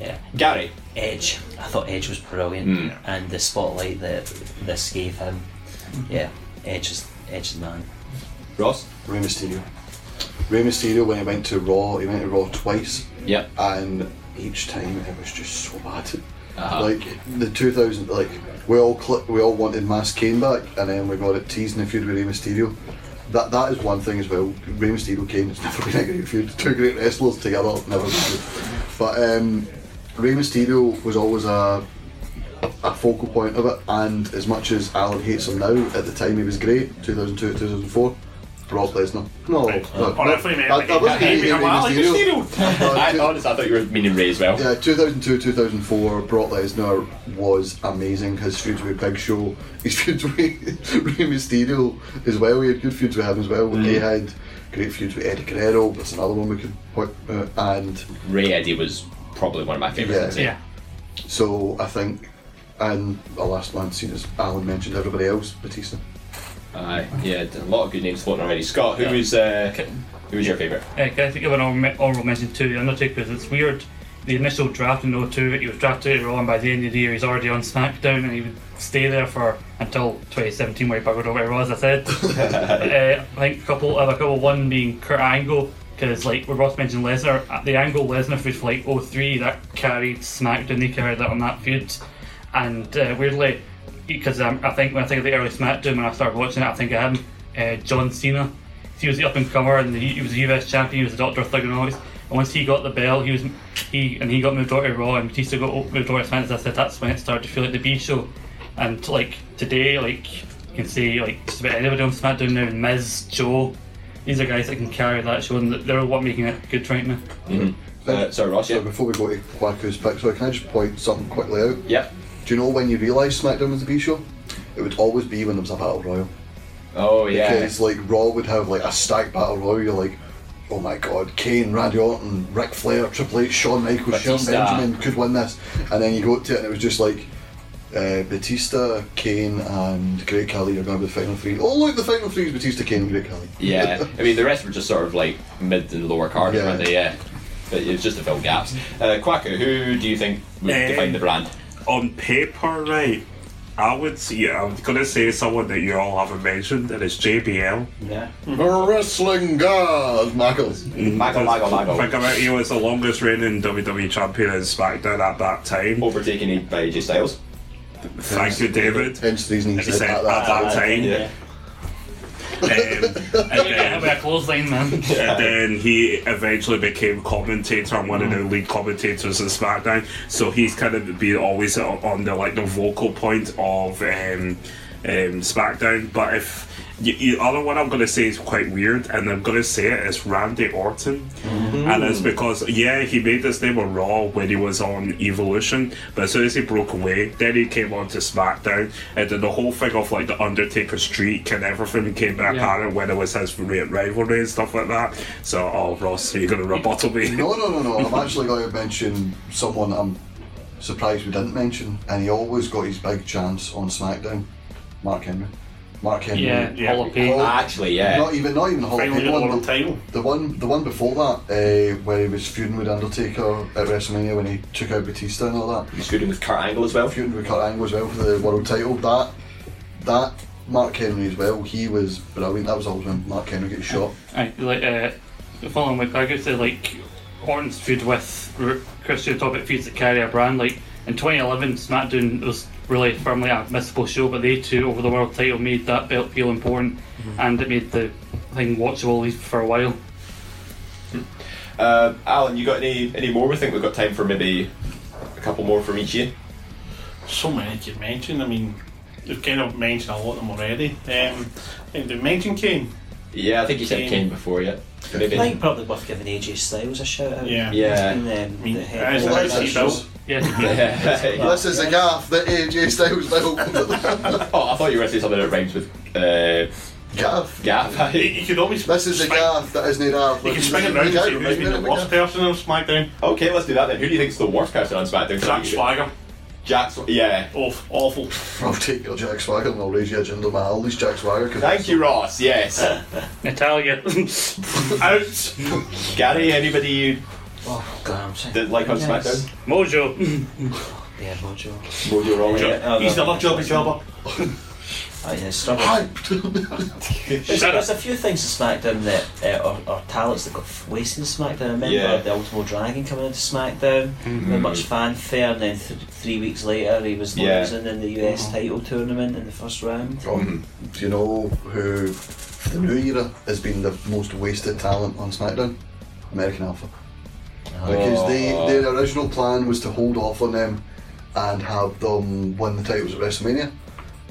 K: Yeah.
G: Gary.
K: Edge. I thought Edge was brilliant,
G: Mm.
K: and the spotlight that this gave him. Yeah, Edge is Edge is the man.
G: Ross?
L: Rey Mysterio. Rey Mysterio, when he went to Raw, he went to Raw twice.
G: Yep.
L: And each time it was just so bad.
G: Uh-huh.
L: Like the 2000, like we all cl- we all wanted Masked Kane back, and then we got it teasing the feud with Rey Mysterio. That that is one thing as well. Rey Mysterio Kane has never been a great feud. Two great wrestlers together, never been good. But um, Rey Mysterio was always a a focal point of it, and as much as Alan hates him now, at the time he was great. 2002, 2004. Brock Lesnar. No,
G: Right.
L: no,
G: Oh, I thought you meant
L: I,
G: like-
L: I wasn't
G: Hey,
L: hating
G: I'm
L: Rey
G: Alex
L: Mysterio.
G: Mysterio. I, honestly, I thought you were meaning Ray as well.
L: Yeah, 2002, 2004, Brock Lesnar was amazing. His feuds with Big Show, his feuds with Rey Mysterio as well. He had good feuds with him as well.
G: Mm.
L: He had great feuds with Eddie Guerrero. That's another one we could point out. And
G: Ray Eddie was probably one of my favourites.
L: Yeah. so I think, and the last one, seen as Alan mentioned, everybody else, Batista.
G: Aye, yeah, a lot of good names floating already. Scott, who was uh, who was your favourite?
I: Uh, can I think of an honourable honourable mention to The Undertaker? Because it's weird. The initial draft in 02, he was drafted to Raw, and by the end of the year, he's already on SmackDown, and he would stay there for until 2017, where he buggered over to Raw, as I said. uh, I think a couple, uh, a couple, one being Kurt Angle, because like we both mentioned Lesnar, at the Angle Lesnar feud for like 03, that carried SmackDown, they carried that on that feud, and uh, weirdly, because um, I think when I think of the early SmackDown, when I started watching it, I think of him, uh, John Cena. He was the up and comer, and he was the US champion. He was the Doctor of Thuganomics. And once he got the belt, he was he and he got moved over to Raw, and Batista got moved over to SmackDown. As I said, that's when it started to feel like the B show. And like today, like you can see, like just about anybody on SmackDown now, Miz, Joe, these are guys that can carry that show, and they're what making it good right now.
G: Uh, sorry, Ross.
L: So before we go to Kwaku's pick, so I can I just point something quickly out?
G: Yep.
L: Do you know when you realised SmackDown was a B show? It would always be when there was a battle royal.
G: Oh yeah.
L: Because like Raw would have like a stacked battle royal. You're like, oh my god, Kane, Randy Orton, Ric Flair, Triple H, Shawn Michaels, Shelton Benjamin could win this, and then you go to it and it was just like. Uh, Batista, Kane, and Great Khali are going to be the final three. Oh look, the final three is Batista, Kane, and Great Khali.
G: Yeah, I mean the rest were just sort of like mid and lower card,
L: Yeah.
G: weren't they? Yeah, but it was just to fill gaps. Uh, Kwaku, who do you think would
J: Um,
G: define the brand?
J: On paper, right, I would see, I'm going to say someone that you all haven't mentioned, and it's JBL.
K: Yeah.
L: The wrestling God, Michaels.
G: Mm, Michael, Michael, Michael.
J: Think about it, he was the longest reigning WWE champion in SmackDown at that time.
G: Overtaken by AJ Styles.
J: Thank you, David.
L: Hence the reason he
J: He
L: said
J: said
L: at
J: at
L: that
J: that
L: time.
J: time.
G: Yeah.
J: Um, and then,
I: With a clothesline, man.
J: and then he eventually became commentator and one of the lead commentators in SmackDown. So he's kind of been always on on the like the vocal point of um, um, SmackDown. But if you, you, other one I'm going to say is quite weird, and I'm going to say it is Randy Orton, mm-hmm. and it's because yeah he made his name on Raw when he was on Evolution, but as soon as he broke away, then he came on to SmackDown, and then the whole thing of like the Undertaker streak and everything came back
L: Yeah.
J: apparent when it was his ri- rivalry and stuff like that. So oh Ross, are you going to rebuttal me?
L: No, no, no, no. I'm actually going to mention someone I'm surprised we didn't mention, and he always got his big chance on SmackDown. Mark Henry. Mark Henry.
I: Yeah, Yeah. Hall of Fame.
G: Actually, yeah.
L: Not even, not even Hall of
H: Finally
L: Fame.
H: the
L: one,
H: world title.
L: The one, the one before that, uh, where he was feuding with Undertaker at WrestleMania when he took out Batista and all that.
G: He was feuding with Kurt Angle as well.
L: Feuding with Kurt Angle as well for the world title. That, that Mark Henry as well. He was brilliant. That was always when Mark Henry got shot.
I: Aye, like uh, following with I guess say like Orton's feud with R- Christian top about feuds that carry a brand. Like in 2011, SmackDown was really firmly a missable show, but they too over the world title made that belt feel important, and it made the thing watchable for a while.
G: Uh, Alan, you got any any more? We think we've got time for maybe a couple more from each of you.
H: So many to mention. I mean, you've kind of mentioned a lot of them already. Um, and did we mention Kane?
G: Yeah, I think you said Kane before, yeah. Maybe.
K: I think probably worth giving AJ Styles a shout out.
H: Yeah.
G: Yeah.
K: He's been, um, the head
H: as
K: coach
H: a
K: of that
H: Pepsi
K: show.
H: belt.
I: Yeah.
L: This is a gaff that AJ Styles built.
G: oh, I thought you were going to say something that rhymes with uh,
L: gaff.
G: Gaff.
H: You, you could always.
L: This is a gaff that isn't enough.
H: You can swing it round and say who's been the worst person on SmackDown.
G: Okay, let's do that then. Who do you think's the worst person on SmackDown?
H: Jack Swagger.
G: Jack, yeah.
H: Awful. awful.
L: I'll take your Jack Swagger and I'll raise you a Jinder Mahal. At least Jack Swagger.
G: Thank you, Ross. Yes.
I: Natalya.
H: Out.
G: Gary, anybody you
K: Oh, God, I'm saying.
G: didn't like on
K: Yes.
G: SmackDown?
I: Mojo.
K: Yeah, Mojo.
G: Mojo Rawley.
K: Oh,
H: He's
K: no.
H: the love jobby jobber.
K: Oh, yeah, struggle. There's, there's a few things in SmackDown that uh, are, are talents that got f- wasted in SmackDown. I remember
G: Yeah.
K: the Ultimo Dragon coming into SmackDown, with much fanfare, and then th- three weeks later he was
G: Yeah.
K: losing in the US title tournament in the first round.
L: Um, do you know who the new era has been the most wasted talent on SmackDown? American Alpha. Because they,
G: Oh.
L: their original plan was to hold off on them and have them win the titles at WrestleMania.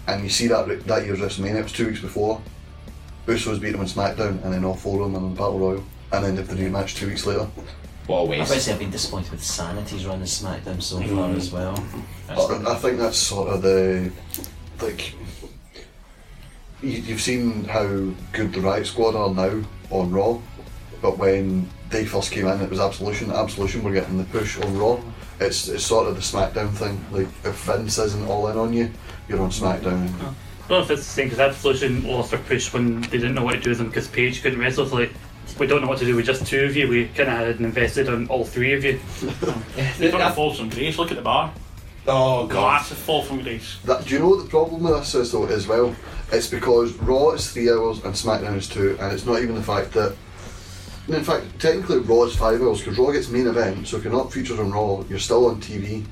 L: And you see that that year's WrestleMania, it was two weeks before. Usos beat them on SmackDown and then all four of them in the Battle Royal. And then did the rematch two weeks later.
G: What
K: I've got to say I've been disappointed with Sanity's run in SmackDown so far
L: Mm.
K: as well.
L: I, I think that's sort of the like you, you've seen how good the Riot Squad are now on Raw, but when they first came in, it was Absolution. Absolution were getting the push on Raw. It's it's sort of the SmackDown thing. Like if Vince isn't all in on you, you're on SmackDown.
I: I don't know if it's the same because Absolution lost their push when they didn't know what to do with them because Paige couldn't wrestle. So like, we don't know what to do with just two of you. We kind of had invested on all three of you.
H: They've got to fall from grace. Look at the bar.
G: Oh
H: Massive fall from grace.
L: That, do you know what the problem with this is though as well? It's because Raw is three hours and SmackDown is two, and it's not even the fact that. In fact, technically Raw is five hours because Raw gets main event, so if you're not featured on Raw, you're still on TV,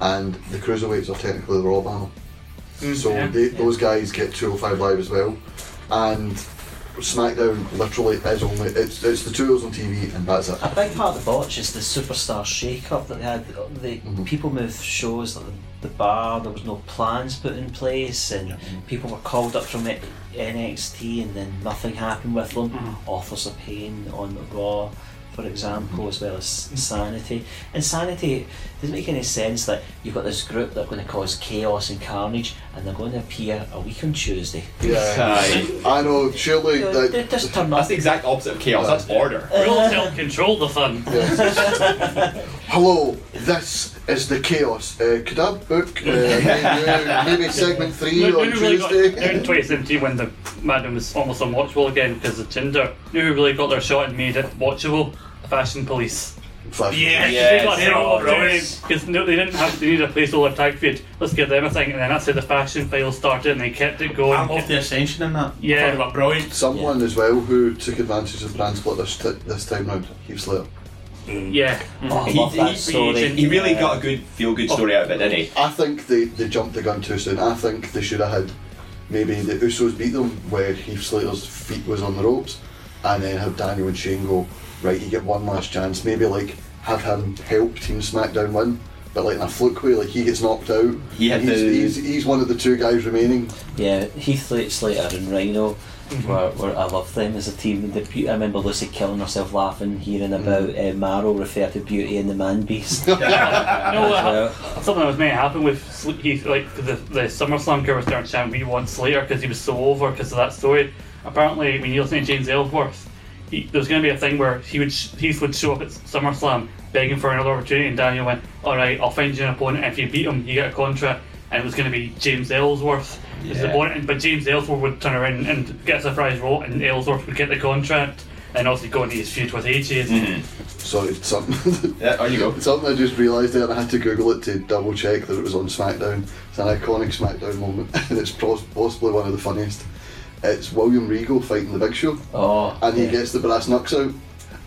L: and the cruiserweights are technically the Raw banner. so
K: yeah.
L: they, those guys get 205 live as well, and SmackDown literally is only it's it's the two hours on TV and that's it.
K: A big part of the botch is the superstar shake-up that they had. The
L: Mm-hmm.
K: people move shows like the, bar. There was no plans put in place, and people were called up from NXT, and then nothing happened with them.
L: Mm-hmm.
K: Authors of Pain on Raw, for example,
L: Mm-hmm.
K: as well as Sanity. And Sanity doesn't make any sense that you've got this group that are going to cause chaos and carnage, and they're going to appear a week on Tuesday.
L: Yeah, I know. Surely,
K: They-
L: like,
K: they just turn
G: That's the exact opposite of chaos. That's order.
I: Rules help control the fun.
L: Hello, this is the chaos. Uh, could I book uh, maybe, maybe segment three
I: No,
L: on
I: no, really got,
L: Tuesday?
I: in 2017 when the Madden was almost unwatchable again because of Jinder. You know who really got their shot and made it watchable? Fashion Police.
L: Fashion
I: Yeah,
L: Police.
I: they got
L: Yes.
I: their
L: Oh,
I: because no, they didn't have. They needed a placeholder tag feed. Let's give them a thing, and then that's how the fashion file started, and they kept it going.
H: I love the ascension in that.
I: Yeah.
H: I thought brilliant.
L: Someone as well who took advantage of the brand split this, t- this time round, Heath Slater. Mm.
I: Yeah.
K: Mm. Oh,
G: He, he-
K: story.
G: he really
K: Yeah.
G: got a good feel good story out of it, didn't he?
L: I think they, they jumped the gun too soon. I think they should have had maybe the Usos beat them where Heath Slater's feet was on the ropes and then have Daniel and Shane go, right, you get one last chance. Maybe like have him help Team SmackDown win, but like in a fluke way, like he gets knocked out. Yeah, he's,
G: the-
L: he's, he's one of the two guys remaining.
K: Yeah, Heath Slater and Rhino. Were, were, I love them as a team. The, I remember Lucy killing herself laughing, hearing about uh, Mauro refer to Beauty and the Man Beast.
I: No, what
K: well.
I: something that was meant to happen with Heath, like the the SummerSlam girl was starting to chant, "We want Slater" because he was so over because of that story. Apparently, when you listen to James Ellsworth, he, there was going to be a thing where he would sh- Heath would show up at SummerSlam begging for another opportunity, and Daniel went, "All right, I'll find you an opponent. If you beat him, you get a contract." And it was going to be James Ellsworth as the opponent, but James Ellsworth would turn around and get a surprise role, and Ellsworth would get the contract, and obviously go into his feud with AJ. Mm-hmm.
L: Sorry, something.
G: Yeah, on you go.
L: Something I just realised there, and I had to Google it to double check that it was on SmackDown. It's an iconic SmackDown moment, and it's pos- possibly one of the funniest. It's William Regal fighting the Big Show,
K: Oh,
L: and he
K: yeah.
L: gets the brass knucks out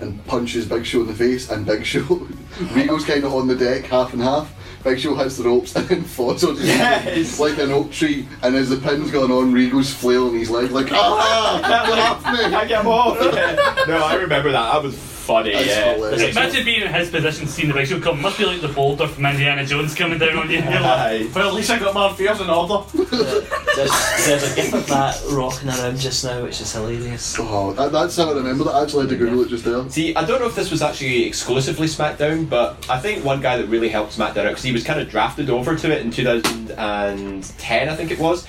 L: and punches Big Show in the face, and Big Show, Regal's kind of on the deck, half and half. Big Show hits the ropes and then falls on
G: Yes.
L: like an oak tree, and as the pin's going on, Regal's flailing his leg like, ah, get off me!
G: I get him off. Yeah. No, I remember that. I was funny.
L: That's
G: yeah.
L: hilarious.
I: Imagine being in his position, seeing the big show come. Must be like the boulder from Indiana Jones coming down on you. You're like,
G: Aye.
H: Well, at least I got my fears in order.
K: There's, there's a gif of that rocking around just now, which is hilarious.
L: Oh, that, that's how I remember that. I actually had to Google it just there.
G: See, I don't know if this was actually exclusively SmackDown, but I think one guy that really helped SmackDown out because he was kind of drafted over to it in 2010, I think it was.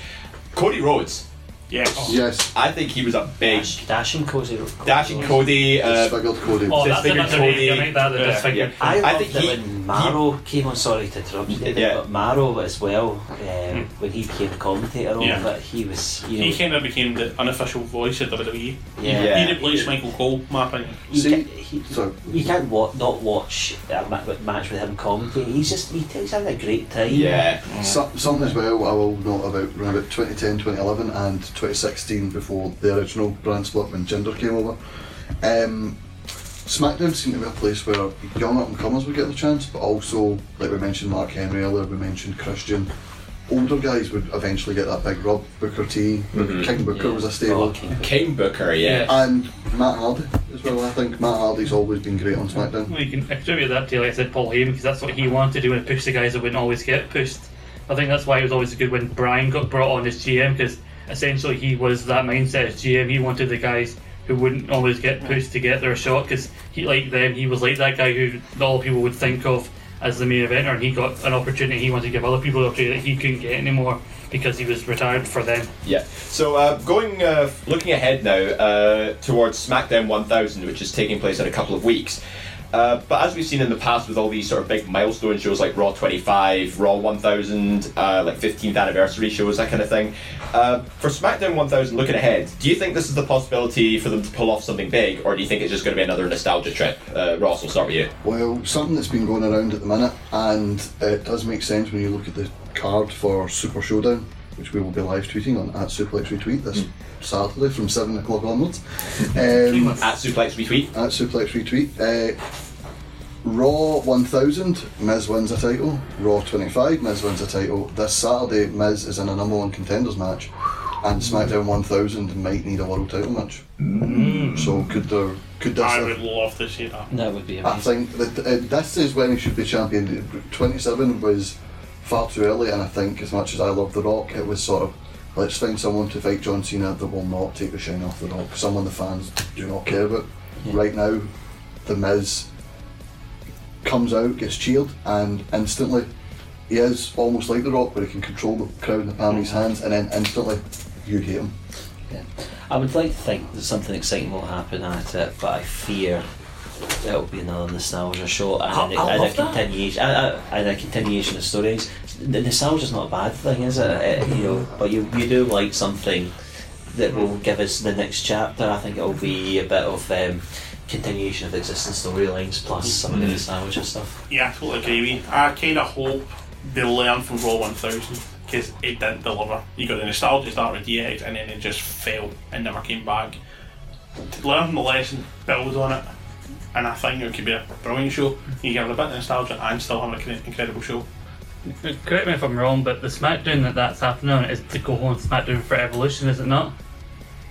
G: Cody Rhodes.
H: Yeah.
L: Yes.
G: I think he was a big
K: Dashing Cody.
G: dashing Cody. Uh,
L: Disfigured Cody.
I: oh, that's
G: Disfigured
I: another name.
G: Cody.
I: You make that the
G: Yeah,
I: disfigured.
K: I,
G: I
K: loved
G: think
K: it
G: he-
K: when Mauro came on. Sorry to interrupt you, David,
G: Yeah.
K: but Mauro as well. Um, when he became the commentator
H: Yeah.
K: of it, he was. You know,
H: He kind of became the unofficial voice of WWE.
K: Yeah.
G: Yeah.
H: He replaced Michael Cole, my opinion.
K: you,
L: See-
K: can, he,
L: Sorry.
K: you can't wa- not watch a match with him commentating. He's just he, he's having a great time.
G: yeah.
L: So, something as well I will note about around about 2010, 2011 and 2016 before the original brand split when Jinder came over. Um, SmackDown seemed to be a place where young up and comers would get the chance, but also, like we mentioned Mark Henry earlier, we mentioned Christian. Older guys would eventually get that big rub. Booker T, mm-hmm. King Booker was a stable.
K: Oh, King.
G: King Booker, yeah.
L: And Matt Hardy as as well. I think Matt Hardy's always been great on SmackDown.
I: Well, you can attribute that to, like I said, Paul Heyman, because that's what he wanted to do and push the guys that wouldn't always get pushed. I think that's why it was always good when Bryan got brought on as GM, because essentially he was that mindset as GM. He wanted the guys who wouldn't always get pushed to get their shot, because he like them, he was like that guy who all people would think of as the main eventer, and he got an opportunity. He wanted to give other people the opportunity that he couldn't get anymore because he was retired for them.
G: Yeah. So uh, going, uh, looking ahead now uh, towards SmackDown 1000, which is taking place in a couple of weeks. Uh, but as we've seen in the past with all these sort of big milestone shows like Raw 25, Raw 1000, uh, like 15th anniversary shows, that kind of thing. Uh, for SmackDown 1000, looking ahead, do you think this is the possibility for them to pull off something big, or do you think it's just going to be another nostalgia trip? Uh, Ross, we'll start with you.
L: Well, something that's been going around at the minute, and it does make sense when you look at the card for Super Showdown, which we will be live tweeting on at Suplex Retweet this Saturday from 7 o'clock onwards. Um,
G: at Suplex Retweet.
L: At Suplex Retweet. Uh, Raw 1000, Miz wins a title. Raw 25, Miz wins a title. This Saturday, Miz is in a number one contenders match. And SmackDown 1000 might need a world title match. So could there could this
H: I would love to see that.
K: That would be
L: I think that uh, this is when he should be champion. 27 was far too early, and I think as much as I love The Rock, it was sort of let's find someone to fight John Cena that will not take the shine off The Rock, someone the fans do not care about. Right now, The Miz comes out, gets cheered, and instantly he is almost like The Rock, where he can control the crowd in the palm of his mm. hands, and then instantly you hate him.
K: Yeah. I would like to think that something exciting will happen at it, but I fear it'll be another nostalgia show and,
H: I-
K: a,
H: I
K: and
H: love
K: a continuation and a, and a continuation of stories. The nostalgia's not a bad thing, is it? It- you know, but you you do like something that will give us the next chapter. I think it'll be a bit of um, continuation of existing storylines plus some of the nostalgia stuff.
H: Yeah, I totally agree with you. I kind of hope they learn from Raw 1000 because it didn't deliver. You got the nostalgia start with DX and then it just failed and never came back. To learn from the lesson, build on it, and I think it could be a brilliant show. You can have a bit of nostalgia and still have an incredible show.
I: Correct me if I'm wrong, but the SmackDown that that's happening on is the go home SmackDown for Evolution, is it not?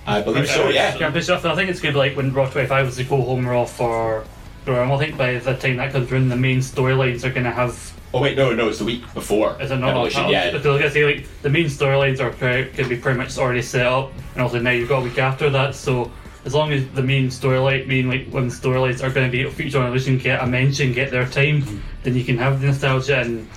G: I believe so, yeah.
I: I'm pretty sure- I think it's going to be like when Raw 25 was the go home Raw for Royal. I think by the time that comes around, the main storylines are going to have.
G: Oh wait, no, no, it's the week before.
I: Is it not?
G: Evolution,
I: I was
G: yeah.
I: going to say like the main storylines are going to be pretty much already set up, and also now you've got a week after that. So as long as the main storyline, main like women's storylines are going to be featured on Evolution, get a mention, get their time, then you can have the nostalgia and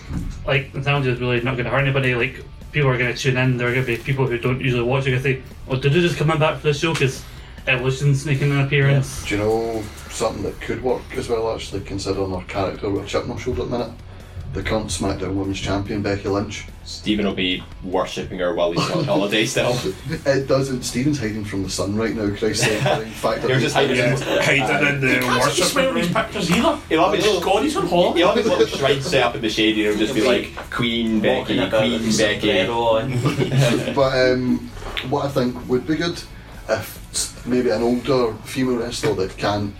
I: like nostalgia is really not going to hurt anybody. Like people are going to tune in. There are going to be people who don't usually watch. They're going to say, "Oh, did they just come back for the show?" Because Evolution's making an appearance.
L: Do you know something that could work as well, actually, considering our character with Chipmunk Show at the minute? The current SmackDown Women's Champion, Becky Lynch.
G: Stephen will be worshipping her while he's on holiday still.
L: It doesn't. Stephen's hiding from the sun right now, Christ. In fact,
G: You're just hiding,
L: Yeah.
G: hiding in the
H: You can't see smile in his pictures either.
G: He'll have his,
H: God, he's on holiday.
G: he'll have his little shrine set up in the shade, and it'll just be like Queen Becky, Queen Becky.
L: but um, what I think would be good if maybe an older female wrestler that can't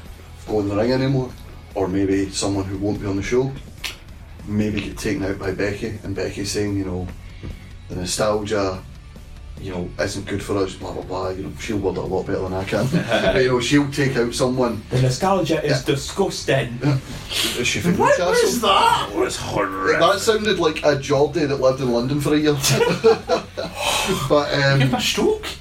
L: go in the ring anymore, or maybe someone who won't be on the show, maybe get taken out by Becky, and Becky saying, you know, the nostalgia, you know, isn't good for us, blah blah blah. You know, she'll word it a lot better than I can. but, you know, she'll take out someone.
G: The nostalgia is disgusting.
L: Is she from
H: What
L: Newcastle?
H: was that?
J: was horrific.
L: That sounded like a Geordie that lived in London for a year. but um,
H: Give a stroke.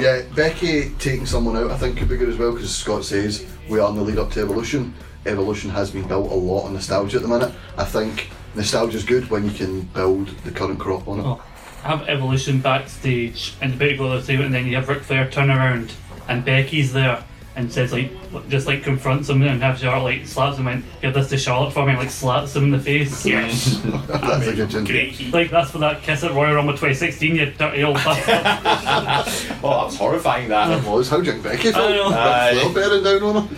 L: yeah, Becky taking someone out I think could be good as well because Scott says we are in the lead up to Evolution. Evolution has been built a lot on nostalgia at the minute. I think nostalgia is good when you can build the current crop on it.
I: Well, have Evolution backstage and the big go the and then you have Ric Flair turn around and Becky's there and says like just like confronts him and have Charlotte like slaps him and give this to Charlotte for me and like slaps him in the face.
H: Yes.
L: That's a good gin.
I: Like that's for that kiss at Royal Rumble 2016, you dirty old bastard.
G: Oh, that was horrifying. That.
L: It was how Jim Becky
I: I
L: felt.
I: know.
L: Ric Flair bearing down on him.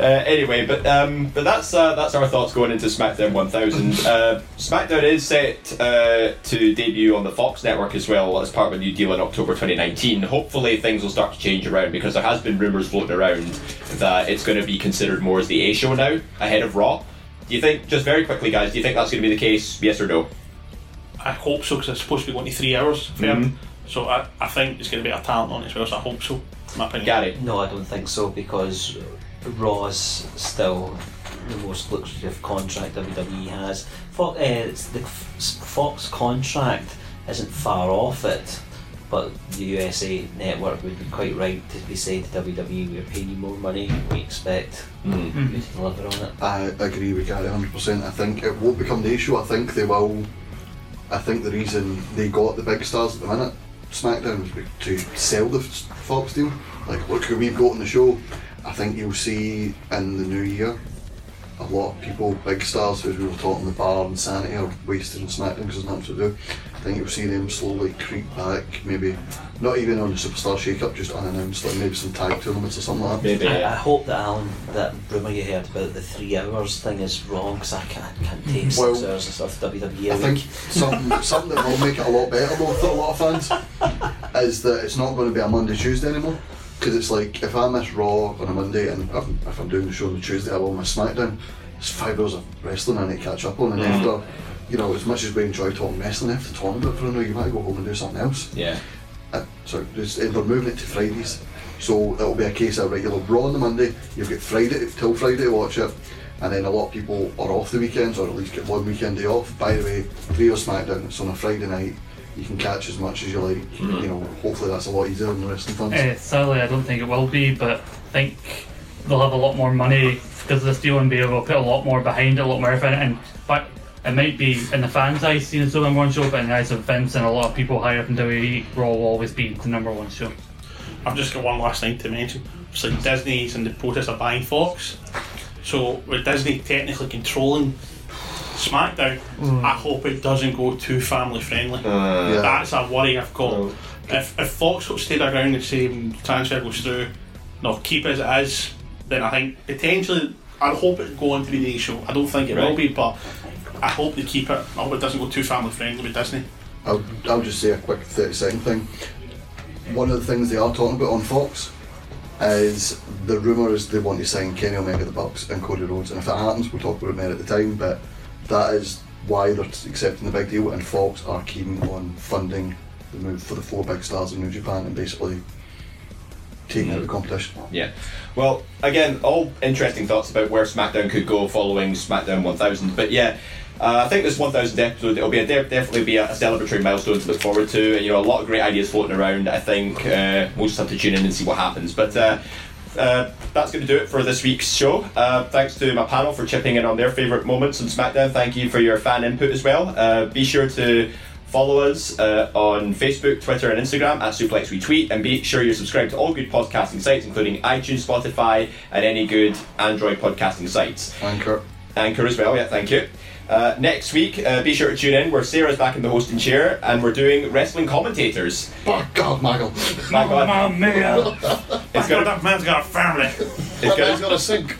G: Uh, anyway, but um, but that's uh, that's our thoughts going into SmackDown 1000. Uh, SmackDown is set uh, to debut on the Fox network as well as part of a new deal in October 2019. Hopefully, things will start to change around because there has been rumours floating around that it's going to be considered more as the A show now ahead of Raw. Do you think, just very quickly, guys, do you think that's going to be the case? Yes or no?
H: I hope so because it's supposed to be going to three hours. for
G: Mhm.
H: So I, I think it's going to be a talent on it as well. So I hope so. My opinion.
G: Gary.
K: No, I don't think so because Raw's still the most lucrative contract WWE has. Fox, uh, it's the Fox contract isn't far off it, but the USA network would be quite right to be saying to WWE, we're paying you more money, we expect you to deliver on it.
L: I agree with Gary 100%. I think it won't become the issue. I think they will. I think the reason they got the big stars at the minute, SmackDown, was to sell the Fox deal. Like, look who we've got on the show. I think you'll see in the new year a lot of people, big stars, who we were talking in the bar and Sanity are wasted and SmackDown because there's nothing to do. I think you'll see them slowly creep back, maybe not even on the Superstar Shake Up, just unannounced, like maybe some tag tournaments or something like that.
K: I, I hope that Alan, that rumour you heard about the three hours thing is wrong because I can't, can't take mm, six
L: Well,
K: hours of stuff WWE. a
L: I think something, something that will make it a lot better though for a lot of fans is that it's not going to be a Monday Tuesday anymore. Because it's like if I miss Raw on a Monday and if, if I'm doing the show on the Tuesday, I will miss SmackDown. It's five hours of wrestling I need to catch up on, and
G: Mhm.
L: after, you know, as much as we enjoy talking wrestling, after talking about it for an hour, you might go home and do something else.
G: Yeah.
L: Uh, so it's, they're moving it to Fridays, so it'll be a case of right, you'll have Raw on the Monday, you've got Friday till Friday to watch it, and then a lot of people are off the weekends or at least get one weekend day off. By the way, three or SmackDown, it's on a Friday night. You can catch as much as you like. You know, hopefully that's a lot easier than the wrestling fans.
I: Uh, sadly, I don't think it will be, but I think they'll have a lot more money because of this deal and be able to put a lot more behind it, a lot more effort in it. And but it might be in the fans' eyes seen as the number one show, but in the eyes of Vince and a lot of people higher up in WWE, Raw will always be the number one show.
H: I've just got one last thing to mention. It's like Disney's in the process of buying Fox. So with Disney technically controlling SmackDown,
G: Mm.
H: I hope it doesn't go too family friendly.
G: Uh, Yeah.
H: That's a worry I've got. If, if Fox got stayed around the same transfer goes through, no, keep it as it is, then I think potentially I hope it go on to be the show. I don't think it will be, but I hope they keep it. I hope it doesn't go too family friendly with Disney.
L: I'll, I'll just say a quick 30 second thing. One of the things they are talking about on Fox is the rumour is they want to sign Kenny Omega, the Bucks, and Cody Rhodes. And if that happens, we'll talk about it more at the time. But that is why they're accepting the big deal, and Fox are keen on funding the move for the four big stars in New Japan and basically taking out the competition.
G: Yeah. Well, again, all interesting thoughts about where SmackDown could go following SmackDown 1000. But yeah, uh, I think this 1000th episode it'll be a, de- definitely be a, a celebratory milestone to look forward to. And, you know, a lot of great ideas floating around. I think uh, we'll just have to tune in and see what happens. But. Uh, uh, that's going to do it for this week's show. Uh, thanks to my panel for chipping in on their favourite moments on SmackDown. Thank you for your fan input as well. Uh, be sure to follow us uh, on Facebook, Twitter, and Instagram at Suplex Retweet, and be sure you're subscribed to all good podcasting sites, including iTunes, Spotify, and any good Android podcasting sites.
L: Anchor.
G: Anchor as well, yeah, thank you. Uh, next week, uh, be sure to tune in where Sarah's back in the hosting chair and we're doing wrestling commentators.
L: Oh God, Michael.
G: My God.
H: Mamma mia!
G: It's gonna,
H: that man's got a family.
G: It's gonna,
L: He's got a sink.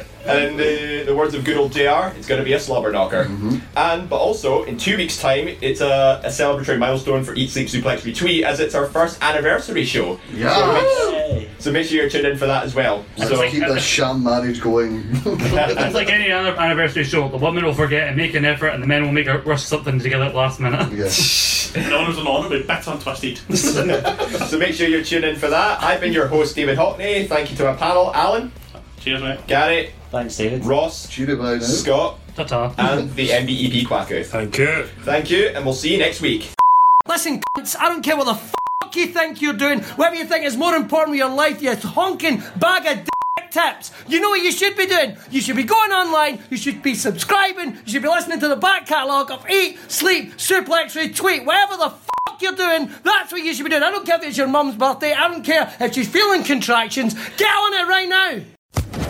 G: And in the words of good old JR, it's going to be a slobber knocker. Mm-hmm. And but also in two weeks' time, it's a, a celebratory milestone for Eat Sleep Suplex Retweet as it's our first anniversary show.
L: Yeah.
G: So make, so make sure you're tuned in for that as well.
L: Let's
G: so
L: keep this sham marriage going.
I: it's like any other anniversary show. The women will forget and make an effort, and the men will make a rush something together at last minute.
L: Yes.
H: And honours an honour, but bits untwisted.
G: so make sure you're tuned in for that. I've been your host, David Hockney. Thank you to my panel, Alan.
H: Cheers, mate.
G: Gary.
K: Thanks, David.
G: Ross.
L: Cheerio, bye.
G: Scott.
I: Ta-ta.
G: And the MBEP Kwaku.
J: Thank you.
G: Thank you, and we'll see you next week.
P: Listen, cunts, I don't care what the fuck you think you're doing, whatever you think is more important with your life, you honking bag of dick tips. You know what you should be doing? You should be going online, you should be subscribing, you should be listening to the back catalogue of Eat, Sleep, Suplex, Retweet, whatever the fuck you're doing, that's what you should be doing. I don't care if it's your mum's birthday, I don't care if she's feeling contractions. Get on it right now!